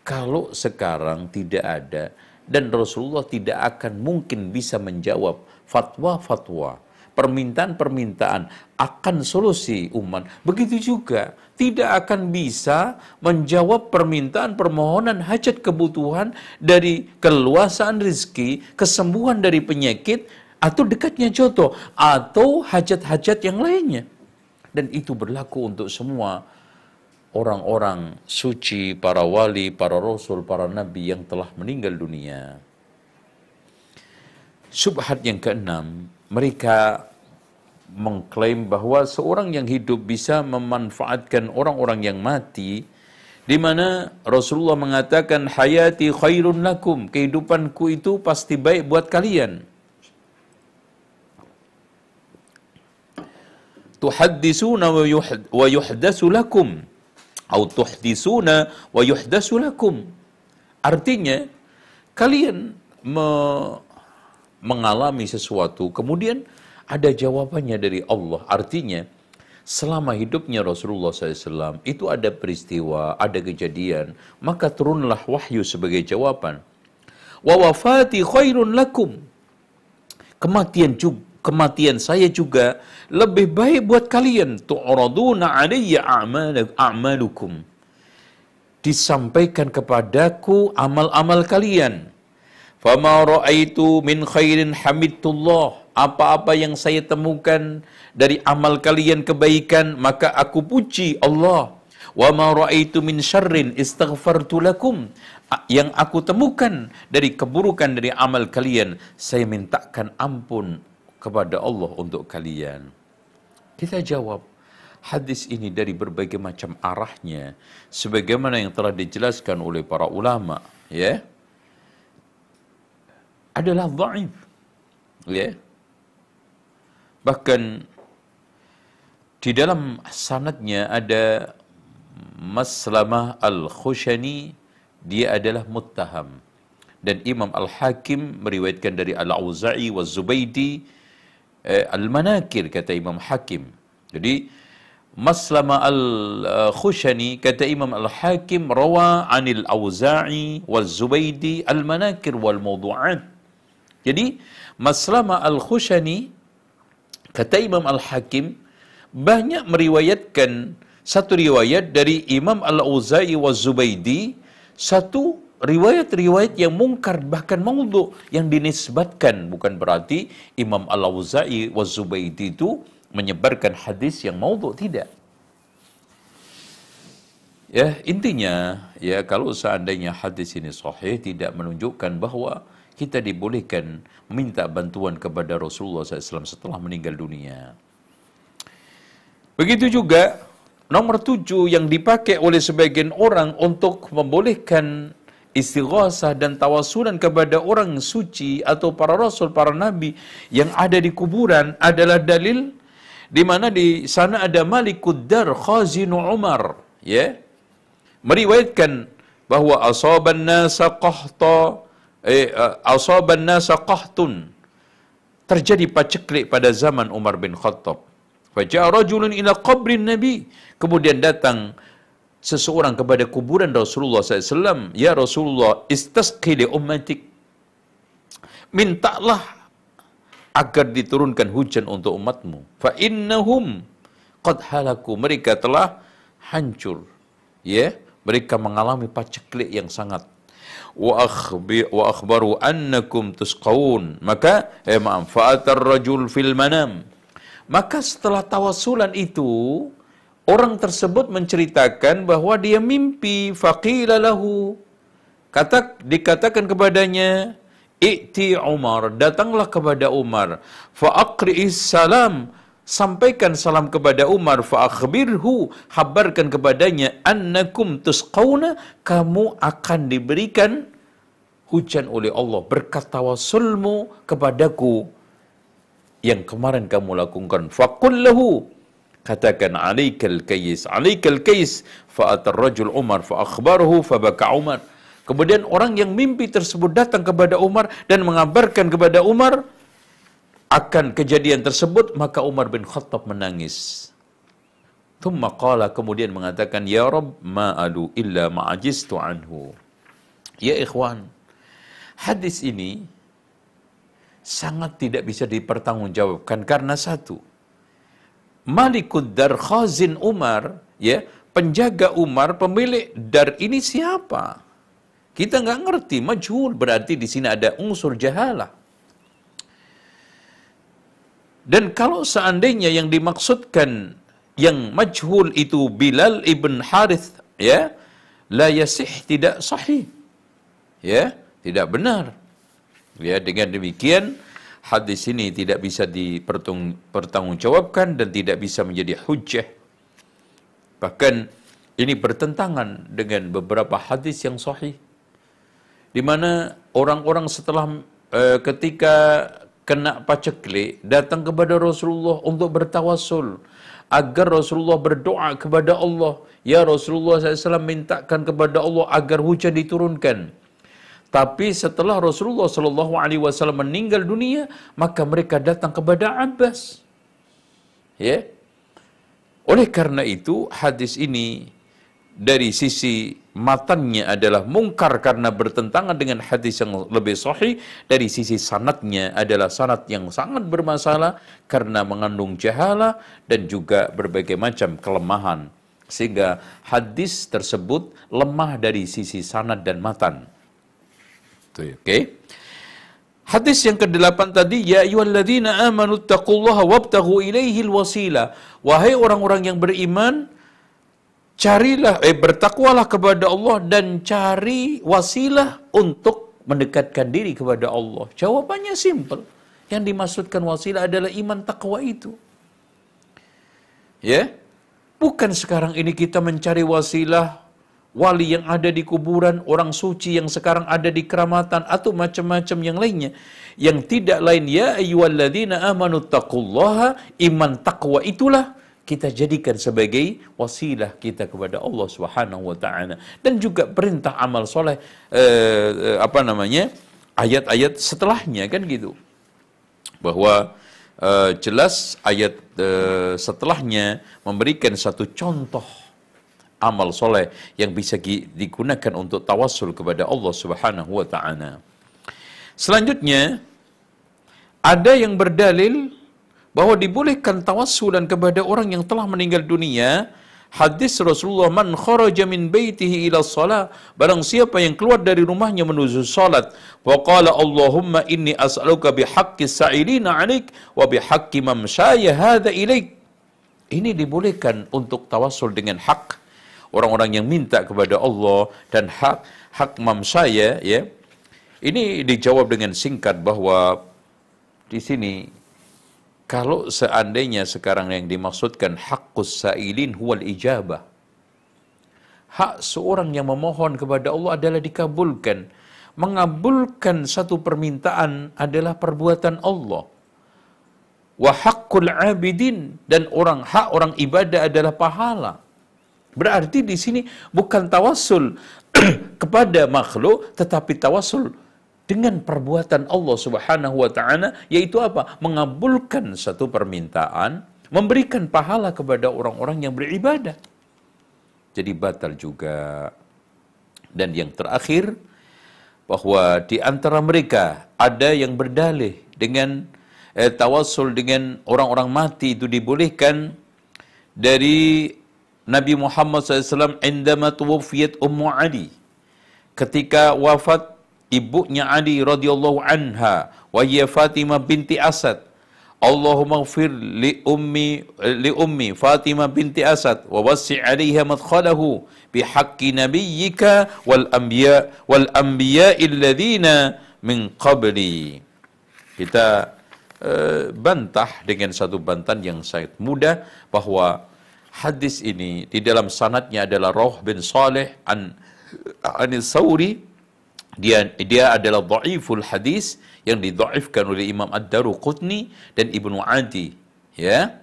Kalau sekarang tidak ada dan Rasulullah tidak akan mungkin bisa menjawab fatwa-fatwa, permintaan-permintaan akan solusi umat. Begitu juga tidak akan bisa menjawab permintaan permohonan hajat kebutuhan dari keluasaan rezeki, kesembuhan dari penyakit, atau dekatnya jodoh, atau hajat-hajat yang lainnya. Dan itu berlaku untuk semua orang-orang suci, para wali, para rasul, para nabi yang telah meninggal dunia. Subhat yang keenam, mereka mengklaim bahwa seorang yang hidup bisa memanfaatkan orang-orang yang mati di mana Rasulullah mengatakan hayati khairun lakum. Kehidupanku itu pasti baik buat kalian. Tuhaddisuna wa yuhdasu lakum. Au tuhdisuna wa yuhdasu lakum. Artinya kalian me mengalami sesuatu kemudian ada jawabannya dari Allah. Artinya selama hidupnya Rasulullah SAW itu ada peristiwa, ada kejadian, maka turunlah wahyu sebagai jawaban. Wa wafati khairun lakum. kematian juga kematian saya juga lebih baik buat kalian tu'raduna alayya a'malukum disampaikan kepadaku amal-amal kalian fama ra'aitu min khairin hamidullah apa-apa yang saya temukan dari amal kalian kebaikan maka aku puji Allah. Wa ma ra'aitu min syarrin istaghfartu lakum. Yang aku temukan dari keburukan dari amal kalian saya mintakan ampun kepada Allah untuk kalian? Kita jawab, hadis ini dari berbagai macam arahnya, sebagaimana yang telah dijelaskan oleh para ulama, ya, adalah dhaif, ya. Bahkan di dalam sanadnya ada Maslamah Al-Khushani, dia adalah muttaham. Dan Imam Al-Hakim meriwayatkan dari Al-Auza'i wa Zubaidi eh, Al-Manakir kata Imam Hakim. Jadi Maslama Al-Khushani kata Imam Al-Hakim rawa anil Auza'i wal Zubaidi Al-Manakir wal Mawdu'at. Jadi Maslama Al-Khushani kata Imam Al-Hakim banyak meriwayatkan satu riwayat dari Imam Al-Auza'i wal Zubaidi satu riwayat-riwayat yang mungkar bahkan maudhu yang dinisbatkan bukan berarti Imam Al-Auza'i wa Zubaidi itu menyebarkan hadis yang maudhu tidak. Ya, intinya ya kalau seandainya hadis ini sahih tidak menunjukkan bahwa kita dibolehkan minta bantuan kepada Rasulullah SAW setelah meninggal dunia. Begitu juga nomor tujuh yang dipakai oleh sebagian orang untuk membolehkan istighasah dan tawasulan kepada orang suci atau para rasul, para nabi yang ada di kuburan adalah dalil di mana di sana ada Malikud Dar Khazinu Umar ya meriwayatkan bahwa asaban nasa qahta eh, asaban nasa qahtun terjadi paceklik pada zaman Umar bin Khattab Faja'a rajulun ila qabrin nabi kemudian datang seseorang kepada kuburan Rasulullah SAW, Ya Rasulullah, istasqi li ummatik. Mintalah agar diturunkan hujan untuk umatmu. Fa innahum qad halaku. Mereka telah hancur. Ya, mereka mengalami paceklik yang sangat wa akhbaru annakum tusqaun maka eh maaf fa'atar rajul fil manam maka setelah tawasulan itu Orang tersebut menceritakan bahwa dia mimpi faqila lahu. Kata dikatakan kepadanya, "I'ti Umar, datanglah kepada Umar, fa salam." Sampaikan salam kepada Umar fa akhbirhu, habarkan kepadanya annakum tusqauna, kamu akan diberikan hujan oleh Allah berkat tawasulmu kepadaku yang kemarin kamu lakukan. Faqul lahu katakan alaikal kais alaikal kais fa atar rajul Umar fa akhbarahu fa baka Umar kemudian orang yang mimpi tersebut datang kepada Umar dan mengabarkan kepada Umar akan kejadian tersebut maka Umar bin Khattab menangis Thumma qala kemudian mengatakan ya rab ma adu illa ma'ajistu anhu ya ikhwan hadis ini sangat tidak bisa dipertanggungjawabkan karena satu Malikud Dar Khazin Umar, ya, penjaga Umar, pemilik Dar ini siapa? Kita nggak ngerti, majhul berarti di sini ada unsur jahalah. Dan kalau seandainya yang dimaksudkan yang majhul itu Bilal ibn Harith, ya, la yasih tidak sahih. Ya, tidak benar. Ya, dengan demikian hadis ini tidak bisa dipertanggungjawabkan dan tidak bisa menjadi hujjah. Bahkan ini bertentangan dengan beberapa hadis yang sahih di mana orang-orang setelah e, ketika kena paceklik datang kepada Rasulullah untuk bertawasul agar Rasulullah berdoa kepada Allah ya Rasulullah SAW mintakan kepada Allah agar hujan diturunkan tapi setelah Rasulullah Shallallahu Alaihi Wasallam meninggal dunia, maka mereka datang kepada Abbas. Ya. Oleh karena itu hadis ini dari sisi matannya adalah mungkar karena bertentangan dengan hadis yang lebih sahih dari sisi sanatnya adalah sanat yang sangat bermasalah karena mengandung jahala dan juga berbagai macam kelemahan sehingga hadis tersebut lemah dari sisi sanad dan matan. Oke. Okay? Hadis yang ke-8 tadi, Ya ayuhalladzina amanu taqullaha wabtaghu ilaihil wasilah. Wahai orang-orang yang beriman, carilah eh bertakwalah kepada Allah dan cari wasilah untuk mendekatkan diri kepada Allah. Jawabannya simple. Yang dimaksudkan wasilah adalah iman takwa itu. Ya. Bukan sekarang ini kita mencari wasilah wali yang ada di kuburan, orang suci yang sekarang ada di keramatan atau macam-macam yang lainnya. Yang tidak lain ya ayyuhalladzina amanu taqullaha iman takwa itulah kita jadikan sebagai wasilah kita kepada Allah Subhanahu wa taala dan juga perintah amal soleh eh, apa namanya ayat-ayat setelahnya kan gitu bahwa eh, jelas ayat eh, setelahnya memberikan satu contoh amal soleh yang bisa digunakan untuk tawassul kepada Allah Subhanahu wa taala. Selanjutnya ada yang berdalil bahwa dibolehkan tawassulan kepada orang yang telah meninggal dunia hadis Rasulullah man kharaja min baitihi ila shalah barang siapa yang keluar dari rumahnya menuju salat wa qala Allahumma inni as'aluka bihaqqi sa'ilina 'alaik wa bihaqqi mamshaya hadha ilaik. Ini dibolehkan untuk tawassul dengan hak. Orang-orang yang minta kepada Allah dan hak hak mamsaya ya. Ini dijawab dengan singkat bahwa di sini kalau seandainya sekarang yang dimaksudkan hakkus sa'ilin huwal ijabah. Hak seorang yang memohon kepada Allah adalah dikabulkan. Mengabulkan satu permintaan adalah perbuatan Allah. Wa haqqul abidin dan orang hak orang ibadah adalah pahala. Berarti di sini bukan tawassul kepada makhluk tetapi tawassul dengan perbuatan Allah Subhanahu wa taala yaitu apa? Mengabulkan satu permintaan, memberikan pahala kepada orang-orang yang beribadah. Jadi batal juga. Dan yang terakhir bahwa di antara mereka ada yang berdalih dengan eh, tawassul dengan orang-orang mati itu dibolehkan dari Nabi Muhammad SAW indama tuwfiyat Ummu Ali ketika wafat ibunya Ali radhiyallahu anha wa Fatimah binti Asad. Allahumma ighfir li ummi li ummi Fatimah binti Asad wa wasi' 'alaiha madkhalahu bi haqqi nabiyyika wal anbiya wal anbiya alladhina min qabli. Kita uh, bantah dengan satu bantan yang sangat mudah bahwa hadis ini di dalam sanadnya adalah Roh bin Saleh an Anil Sauri dia dia adalah dhaiful hadis yang didhaifkan oleh Imam Ad-Daruqutni dan Ibnu Adi ya.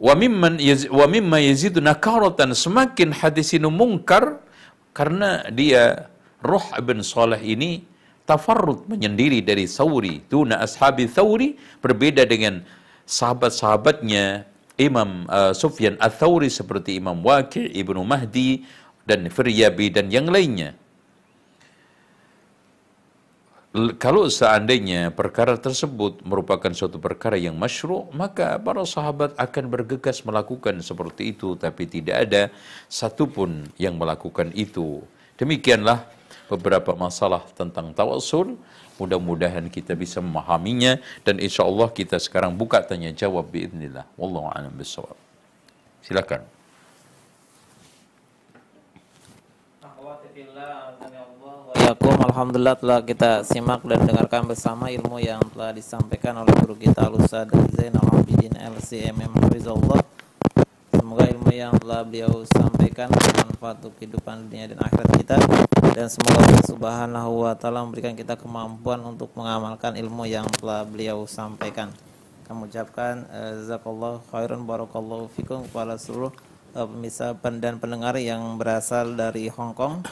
Wa mimman yaz, wa mimma yazidu nakaratan semakin hadis ini mungkar karena dia Ruh bin Saleh ini tafarrud menyendiri dari Thawri tuna ashabi Thawri berbeda dengan sahabat-sahabatnya Imam uh, Sufyan Ats-Tsauri seperti Imam Waqi' Ibnu Mahdi dan Firyabi dan yang lainnya kalau seandainya perkara tersebut merupakan suatu perkara yang masyru' maka para sahabat akan bergegas melakukan seperti itu tapi tidak ada satupun yang melakukan itu. Demikianlah beberapa masalah tentang tawasul mudah-mudahan kita bisa memahaminya dan insya Allah kita sekarang buka tanya jawab biidnillah wallahu a'lam bissawab. Silakan Assalamualaikum. Alhamdulillah telah kita simak dan dengarkan bersama ilmu yang telah disampaikan oleh guru kita Al-Ustaz Zainal Abidin LCMM Hafizullah. Semoga ilmu yang telah beliau sampaikan bermanfaat untuk kehidupan dunia dan akhirat kita. Dan semoga Allah Subhanahu wa taala memberikan kita kemampuan untuk mengamalkan ilmu yang telah beliau sampaikan. Kami ucapkan uh, jazakallahu khairan barakallahu fikum kepada seluruh uh, pemirsa dan pendengar yang berasal dari Hong Kong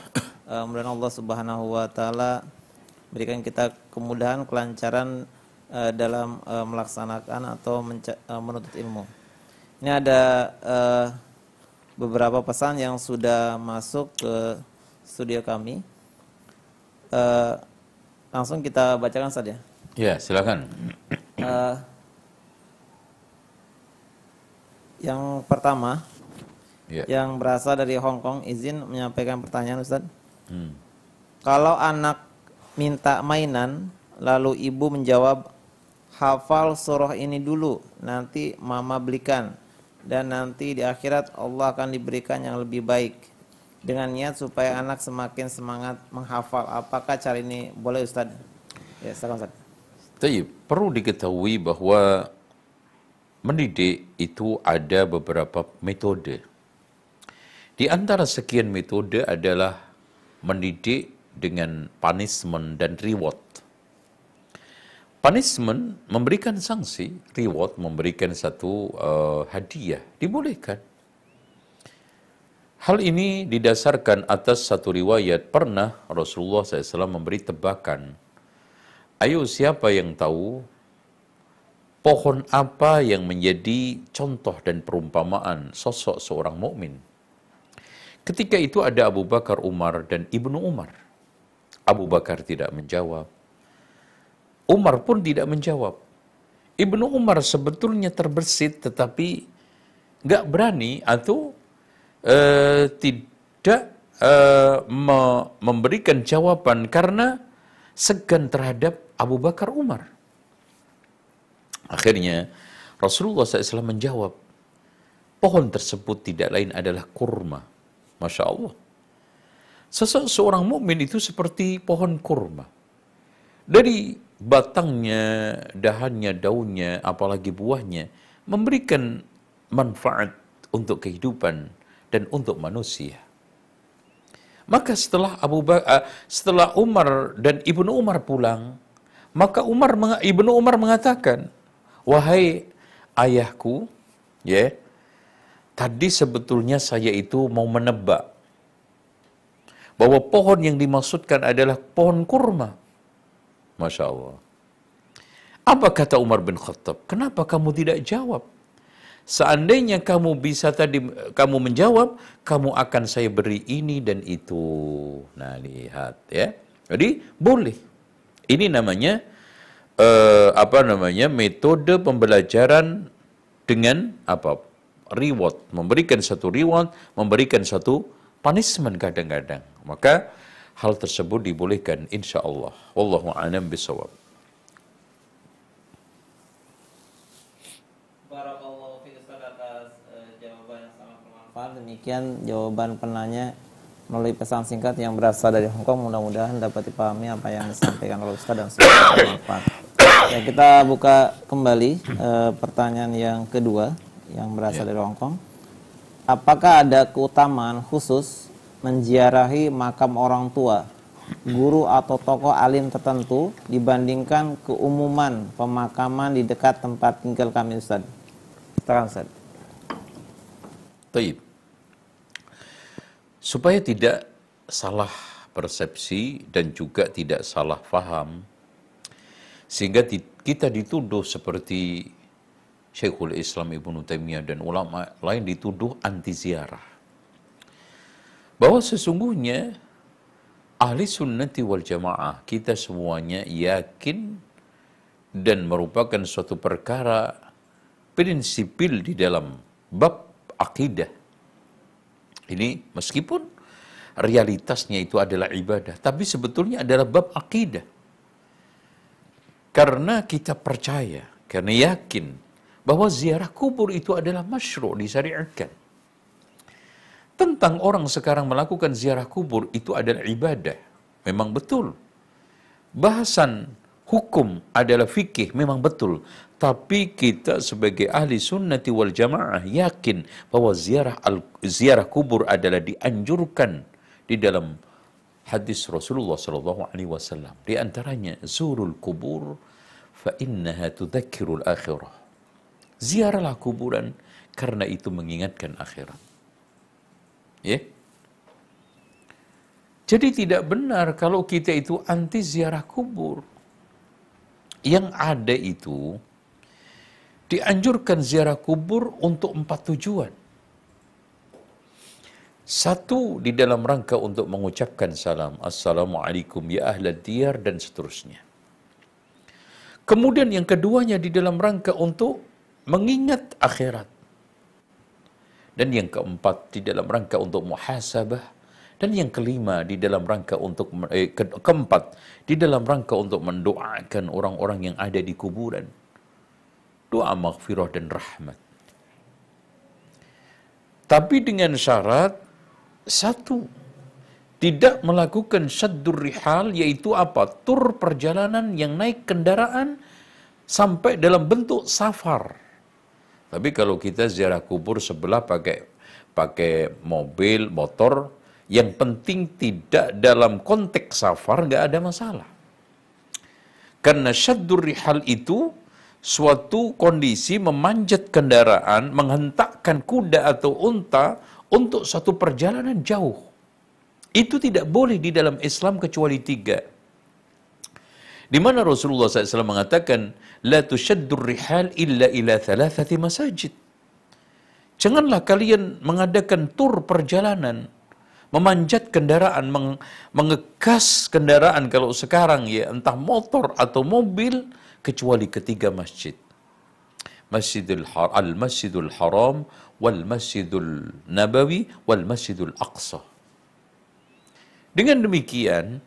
uh, mudah Allah Subhanahu wa taala berikan kita kemudahan kelancaran uh, dalam uh, melaksanakan atau uh, menuntut ilmu. Ini ada uh, beberapa pesan yang sudah masuk ke studio kami. Uh, langsung kita bacakan saja. Ya, silakan. Uh, yang pertama, ya. yang berasal dari Hong Kong, izin menyampaikan pertanyaan Ustaz. Hmm. Kalau anak minta mainan, lalu ibu menjawab, hafal surah ini dulu, nanti mama belikan. Dan nanti di akhirat Allah akan diberikan yang lebih baik. Dengan niat supaya anak semakin semangat menghafal. Apakah cara ini boleh Ustaz? Ya, silakan Ustaz. Tapi perlu diketahui bahwa mendidik itu ada beberapa metode. Di antara sekian metode adalah mendidik dengan punishment dan reward. Punishment memberikan sanksi, reward memberikan satu uh, hadiah, dibolehkan. Hal ini didasarkan atas satu riwayat pernah Rasulullah SAW memberi tebakan. Ayo siapa yang tahu pohon apa yang menjadi contoh dan perumpamaan sosok seorang mukmin? Ketika itu ada Abu Bakar, Umar, dan Ibnu Umar. Abu Bakar tidak menjawab. Umar pun tidak menjawab. Ibnu Umar sebetulnya terbersit tetapi nggak berani atau uh, tidak uh, me memberikan jawaban karena segan terhadap Abu Bakar Umar. Akhirnya Rasulullah SAW menjawab, pohon tersebut tidak lain adalah kurma. Masya Allah. Sosok seorang mukmin itu seperti pohon kurma. Dari batangnya, dahannya, daunnya, apalagi buahnya, memberikan manfaat untuk kehidupan dan untuk manusia. Maka setelah Abu Bakar, setelah Umar dan Ibnu Umar pulang, maka Umar Ibnu Umar mengatakan, "Wahai ayahku, ya, tadi sebetulnya saya itu mau menebak bahwa pohon yang dimaksudkan adalah pohon kurma. Masya Allah. Apa kata Umar bin Khattab? Kenapa kamu tidak jawab? Seandainya kamu bisa tadi kamu menjawab, kamu akan saya beri ini dan itu. Nah, lihat ya. Jadi boleh. Ini namanya uh, apa namanya? metode pembelajaran dengan apa? Reward, memberikan satu reward, memberikan satu punishment kadang-kadang. Maka hal tersebut dibolehkan insya Allah. Wallahu a'lam bisawab. Eh, Demikian jawaban penanya melalui pesan singkat yang berasal dari Hongkong. Mudah-mudahan dapat dipahami apa yang disampaikan oleh Ustaz dan semoga bermanfaat. Ya, kita buka kembali uh, pertanyaan yang kedua yang berasal ya. dari Hongkong. Apakah ada keutamaan khusus menziarahi makam orang tua, guru atau tokoh alim tertentu dibandingkan keumuman pemakaman di dekat tempat tinggal kami Ustaz? Terang Ustaz. Taib. Supaya tidak salah persepsi dan juga tidak salah faham, sehingga kita dituduh seperti Syekhul Islam Ibnu Taimiyah dan ulama lain dituduh anti ziarah. Bahwa sesungguhnya ahli sunnati wal jamaah kita semuanya yakin dan merupakan suatu perkara prinsipil di dalam bab akidah. Ini meskipun realitasnya itu adalah ibadah, tapi sebetulnya adalah bab akidah. Karena kita percaya, karena yakin bahwa ziarah kubur itu adalah masyru' disyariatkan. Tentang orang sekarang melakukan ziarah kubur itu adalah ibadah. Memang betul. Bahasan hukum adalah fikih memang betul. Tapi kita sebagai ahli sunnati wal jamaah yakin bahwa ziarah, al, ziarah kubur adalah dianjurkan di dalam hadis Rasulullah sallallahu alaihi wasallam. Di antaranya zurul kubur fa innaha tudzakirul akhirah. Ziarahlah kuburan karena itu mengingatkan akhirat. Ya. Jadi tidak benar kalau kita itu anti ziarah kubur. Yang ada itu dianjurkan ziarah kubur untuk empat tujuan. Satu di dalam rangka untuk mengucapkan salam. Assalamualaikum ya ahla diyar dan seterusnya. Kemudian yang keduanya di dalam rangka untuk mengingat akhirat. Dan yang keempat di dalam rangka untuk muhasabah. Dan yang kelima di dalam rangka untuk eh, ke, keempat di dalam rangka untuk mendoakan orang-orang yang ada di kuburan. Doa maghfirah dan rahmat. Tapi dengan syarat satu, tidak melakukan syaddur rihal, yaitu apa? Tur perjalanan yang naik kendaraan sampai dalam bentuk safar. Tapi kalau kita ziarah kubur sebelah pakai pakai mobil, motor, yang penting tidak dalam konteks safar, nggak ada masalah. Karena syaddur rihal itu suatu kondisi memanjat kendaraan, menghentakkan kuda atau unta untuk satu perjalanan jauh. Itu tidak boleh di dalam Islam kecuali tiga. Di mana Rasulullah SAW mengatakan, La tushaddur rihal illa ila thalathati masajid. Janganlah kalian mengadakan tur perjalanan, memanjat kendaraan, meng mengegas kendaraan kalau sekarang ya, entah motor atau mobil, kecuali ketiga masjid. Masjidil Har Al-Masjidul Haram wal Masjidul Nabawi wal Masjidul Aqsa. Dengan demikian,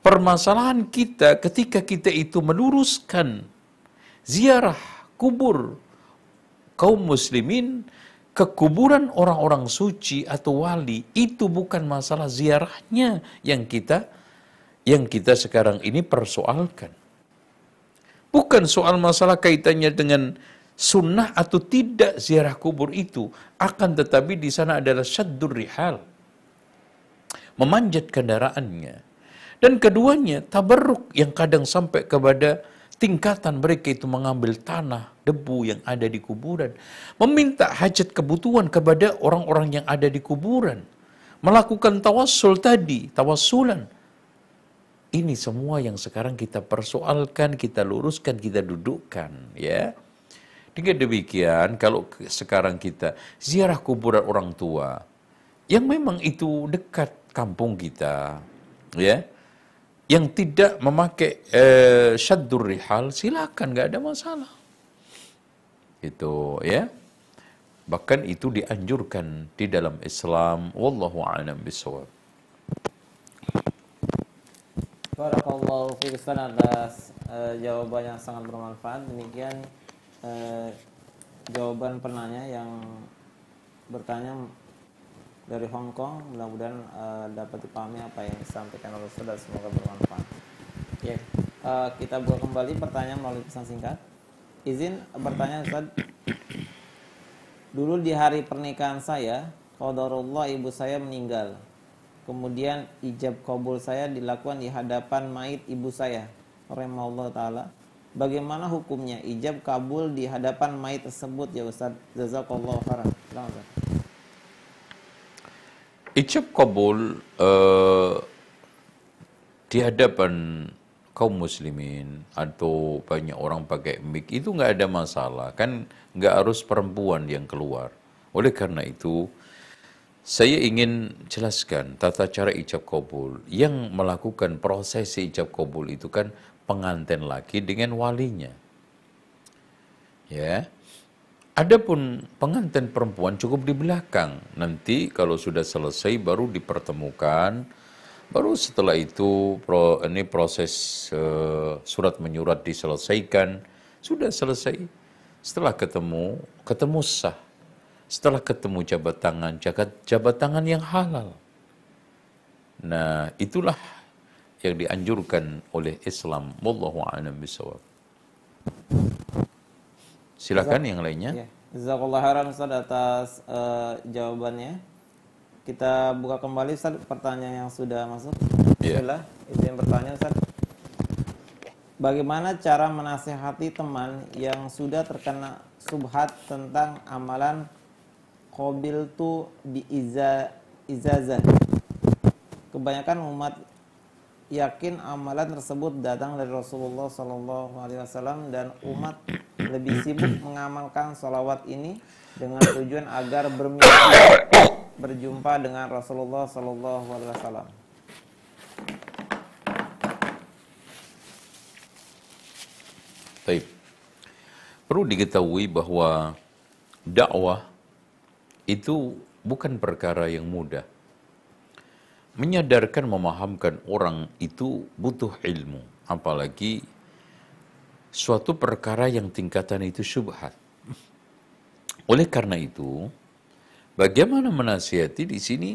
permasalahan kita ketika kita itu meluruskan ziarah kubur kaum muslimin ke kuburan orang-orang suci atau wali itu bukan masalah ziarahnya yang kita yang kita sekarang ini persoalkan. Bukan soal masalah kaitannya dengan sunnah atau tidak ziarah kubur itu. Akan tetapi di sana adalah syaddur rihal. Memanjat kendaraannya. Dan keduanya tabarruk yang kadang sampai kepada tingkatan mereka itu mengambil tanah, debu yang ada di kuburan. Meminta hajat kebutuhan kepada orang-orang yang ada di kuburan. Melakukan tawassul tadi, tawassulan ini semua yang sekarang kita persoalkan, kita luruskan, kita dudukkan, ya. Dengan demikian, kalau sekarang kita ziarah kuburan orang tua, yang memang itu dekat kampung kita, ya, yang tidak memakai eh, syaddur rihal, silakan, nggak ada masalah. Itu, ya. Bahkan itu dianjurkan di dalam Islam. Wallahu a'lam bishawab. Barakallahu fiik atas uh, jawaban yang sangat bermanfaat. Demikian uh, jawaban penanya yang bertanya dari Hong Kong. Mudah-mudahan uh, dapat dipahami apa yang disampaikan oleh Ustaz semoga bermanfaat. Ya, uh, kita buka kembali pertanyaan melalui pesan singkat. Izin bertanya Ustaz. Dulu di hari pernikahan saya, qadarullah ibu saya meninggal kemudian ijab kabul saya dilakukan di hadapan mayit ibu saya rahimahullah taala bagaimana hukumnya ijab kabul di hadapan mayit tersebut ya Ustaz jazakallahu khairan ijab kabul uh, di hadapan kaum muslimin atau banyak orang pakai mic itu nggak ada masalah kan nggak harus perempuan yang keluar oleh karena itu saya ingin jelaskan tata cara ijab kabul. Yang melakukan proses ijab kabul itu kan pengantin laki dengan walinya. Ya. Adapun pengantin perempuan cukup di belakang. Nanti kalau sudah selesai baru dipertemukan. Baru setelah itu pro, ini proses uh, surat menyurat diselesaikan. Sudah selesai. Setelah ketemu, ketemu sah setelah ketemu jabat tangan, jabat, jabat tangan yang halal. Nah, itulah yang dianjurkan oleh Islam. Wallahu a'lam bishawab. Silakan yang lainnya. Ya. Jazakallah khairan Ustaz atas uh, jawabannya. Kita buka kembali Ustaz pertanyaan yang sudah masuk. Ya. Bismillah, itu yang bertanya Ustaz. Bagaimana cara menasehati teman yang sudah terkena subhat tentang amalan Qabil tu di iza, izazah. Kebanyakan umat yakin amalan tersebut datang dari Rasulullah Sallallahu Alaihi Wasallam dan umat lebih sibuk mengamalkan salawat ini dengan tujuan agar bermimpi berjumpa dengan Rasulullah Sallallahu Alaihi Wasallam. Baik. Perlu diketahui bahwa dakwah itu bukan perkara yang mudah. Menyadarkan, memahamkan orang itu butuh ilmu. Apalagi suatu perkara yang tingkatan itu syubhat. Oleh karena itu, bagaimana menasihati di sini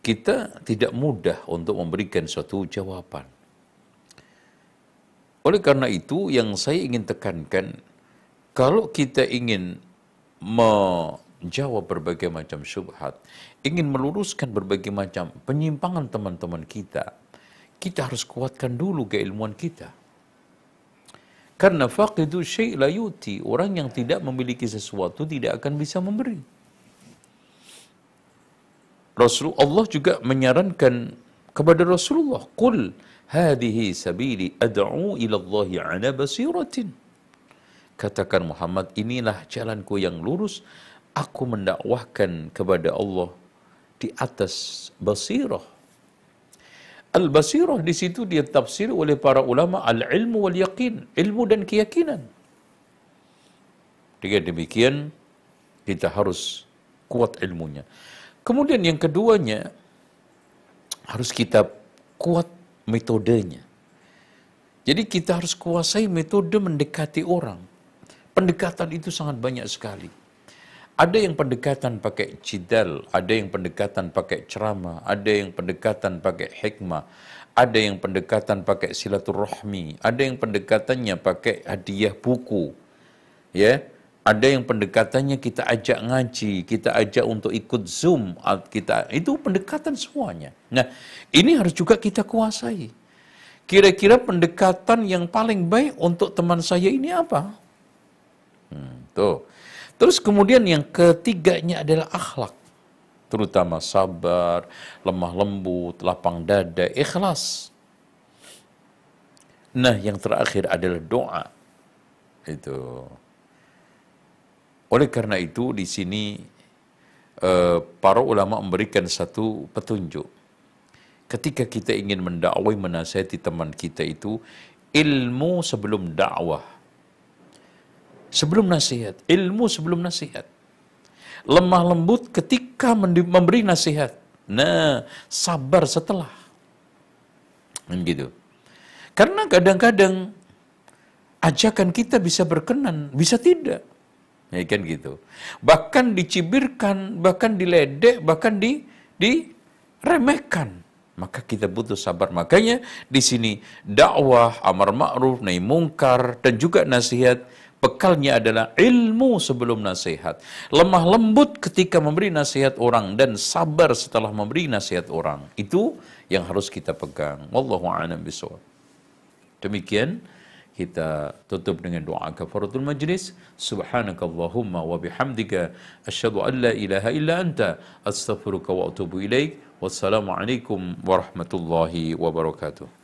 kita tidak mudah untuk memberikan suatu jawaban. Oleh karena itu yang saya ingin tekankan, kalau kita ingin menjawab berbagai macam syubhat, ingin meluruskan berbagai macam penyimpangan teman-teman kita, kita harus kuatkan dulu keilmuan kita. Karena faqidu syai' la yuti, orang yang tidak memiliki sesuatu tidak akan bisa memberi. Rasulullah juga menyarankan kepada Rasulullah, "Qul hadhihi sabili ad'u ila Allah ala basiratin." Katakan Muhammad, inilah jalanku yang lurus, aku mendakwahkan kepada Allah di atas basirah. Al-basirah di situ dia tafsir oleh para ulama al-ilmu wal yaqin, ilmu dan keyakinan. Dengan demikian kita harus kuat ilmunya. Kemudian yang keduanya harus kita kuat metodenya. Jadi kita harus kuasai metode mendekati orang. Pendekatan itu sangat banyak sekali. Ada yang pendekatan pakai jidal, ada yang pendekatan pakai ceramah, ada yang pendekatan pakai hikmah, ada yang pendekatan pakai silaturahmi, ada yang pendekatannya pakai hadiah buku. Ya, ada yang pendekatannya kita ajak ngaji, kita ajak untuk ikut Zoom, kita itu pendekatan semuanya. Nah, ini harus juga kita kuasai. Kira-kira pendekatan yang paling baik untuk teman saya ini apa? Hmm, tuh. Terus kemudian yang ketiganya adalah akhlak. Terutama sabar, lemah lembut, lapang dada, ikhlas. Nah, yang terakhir adalah doa. Itu. Oleh karena itu di sini uh, para ulama memberikan satu petunjuk. Ketika kita ingin mendakwai menasihati teman kita itu ilmu sebelum dakwah. Sebelum nasihat, ilmu sebelum nasihat. Lemah lembut ketika memberi nasihat. Nah, sabar setelah. Gitu. Karena kadang-kadang ajakan kita bisa berkenan, bisa tidak. Ya kan gitu. Bahkan dicibirkan, bahkan diledek, bahkan di diremehkan. Maka kita butuh sabar. Makanya di sini dakwah, amar ma'ruf, nahi mungkar dan juga nasihat bekalnya adalah ilmu sebelum nasihat. Lemah lembut ketika memberi nasihat orang dan sabar setelah memberi nasihat orang. Itu yang harus kita pegang. Wallahu a'lam bishawab. Demikian kita tutup dengan doa kafaratul majlis subhanakallahumma wa bihamdika asyhadu an la ilaha illa anta astaghfiruka wa atubu ilaik wassalamu alaikum warahmatullahi wabarakatuh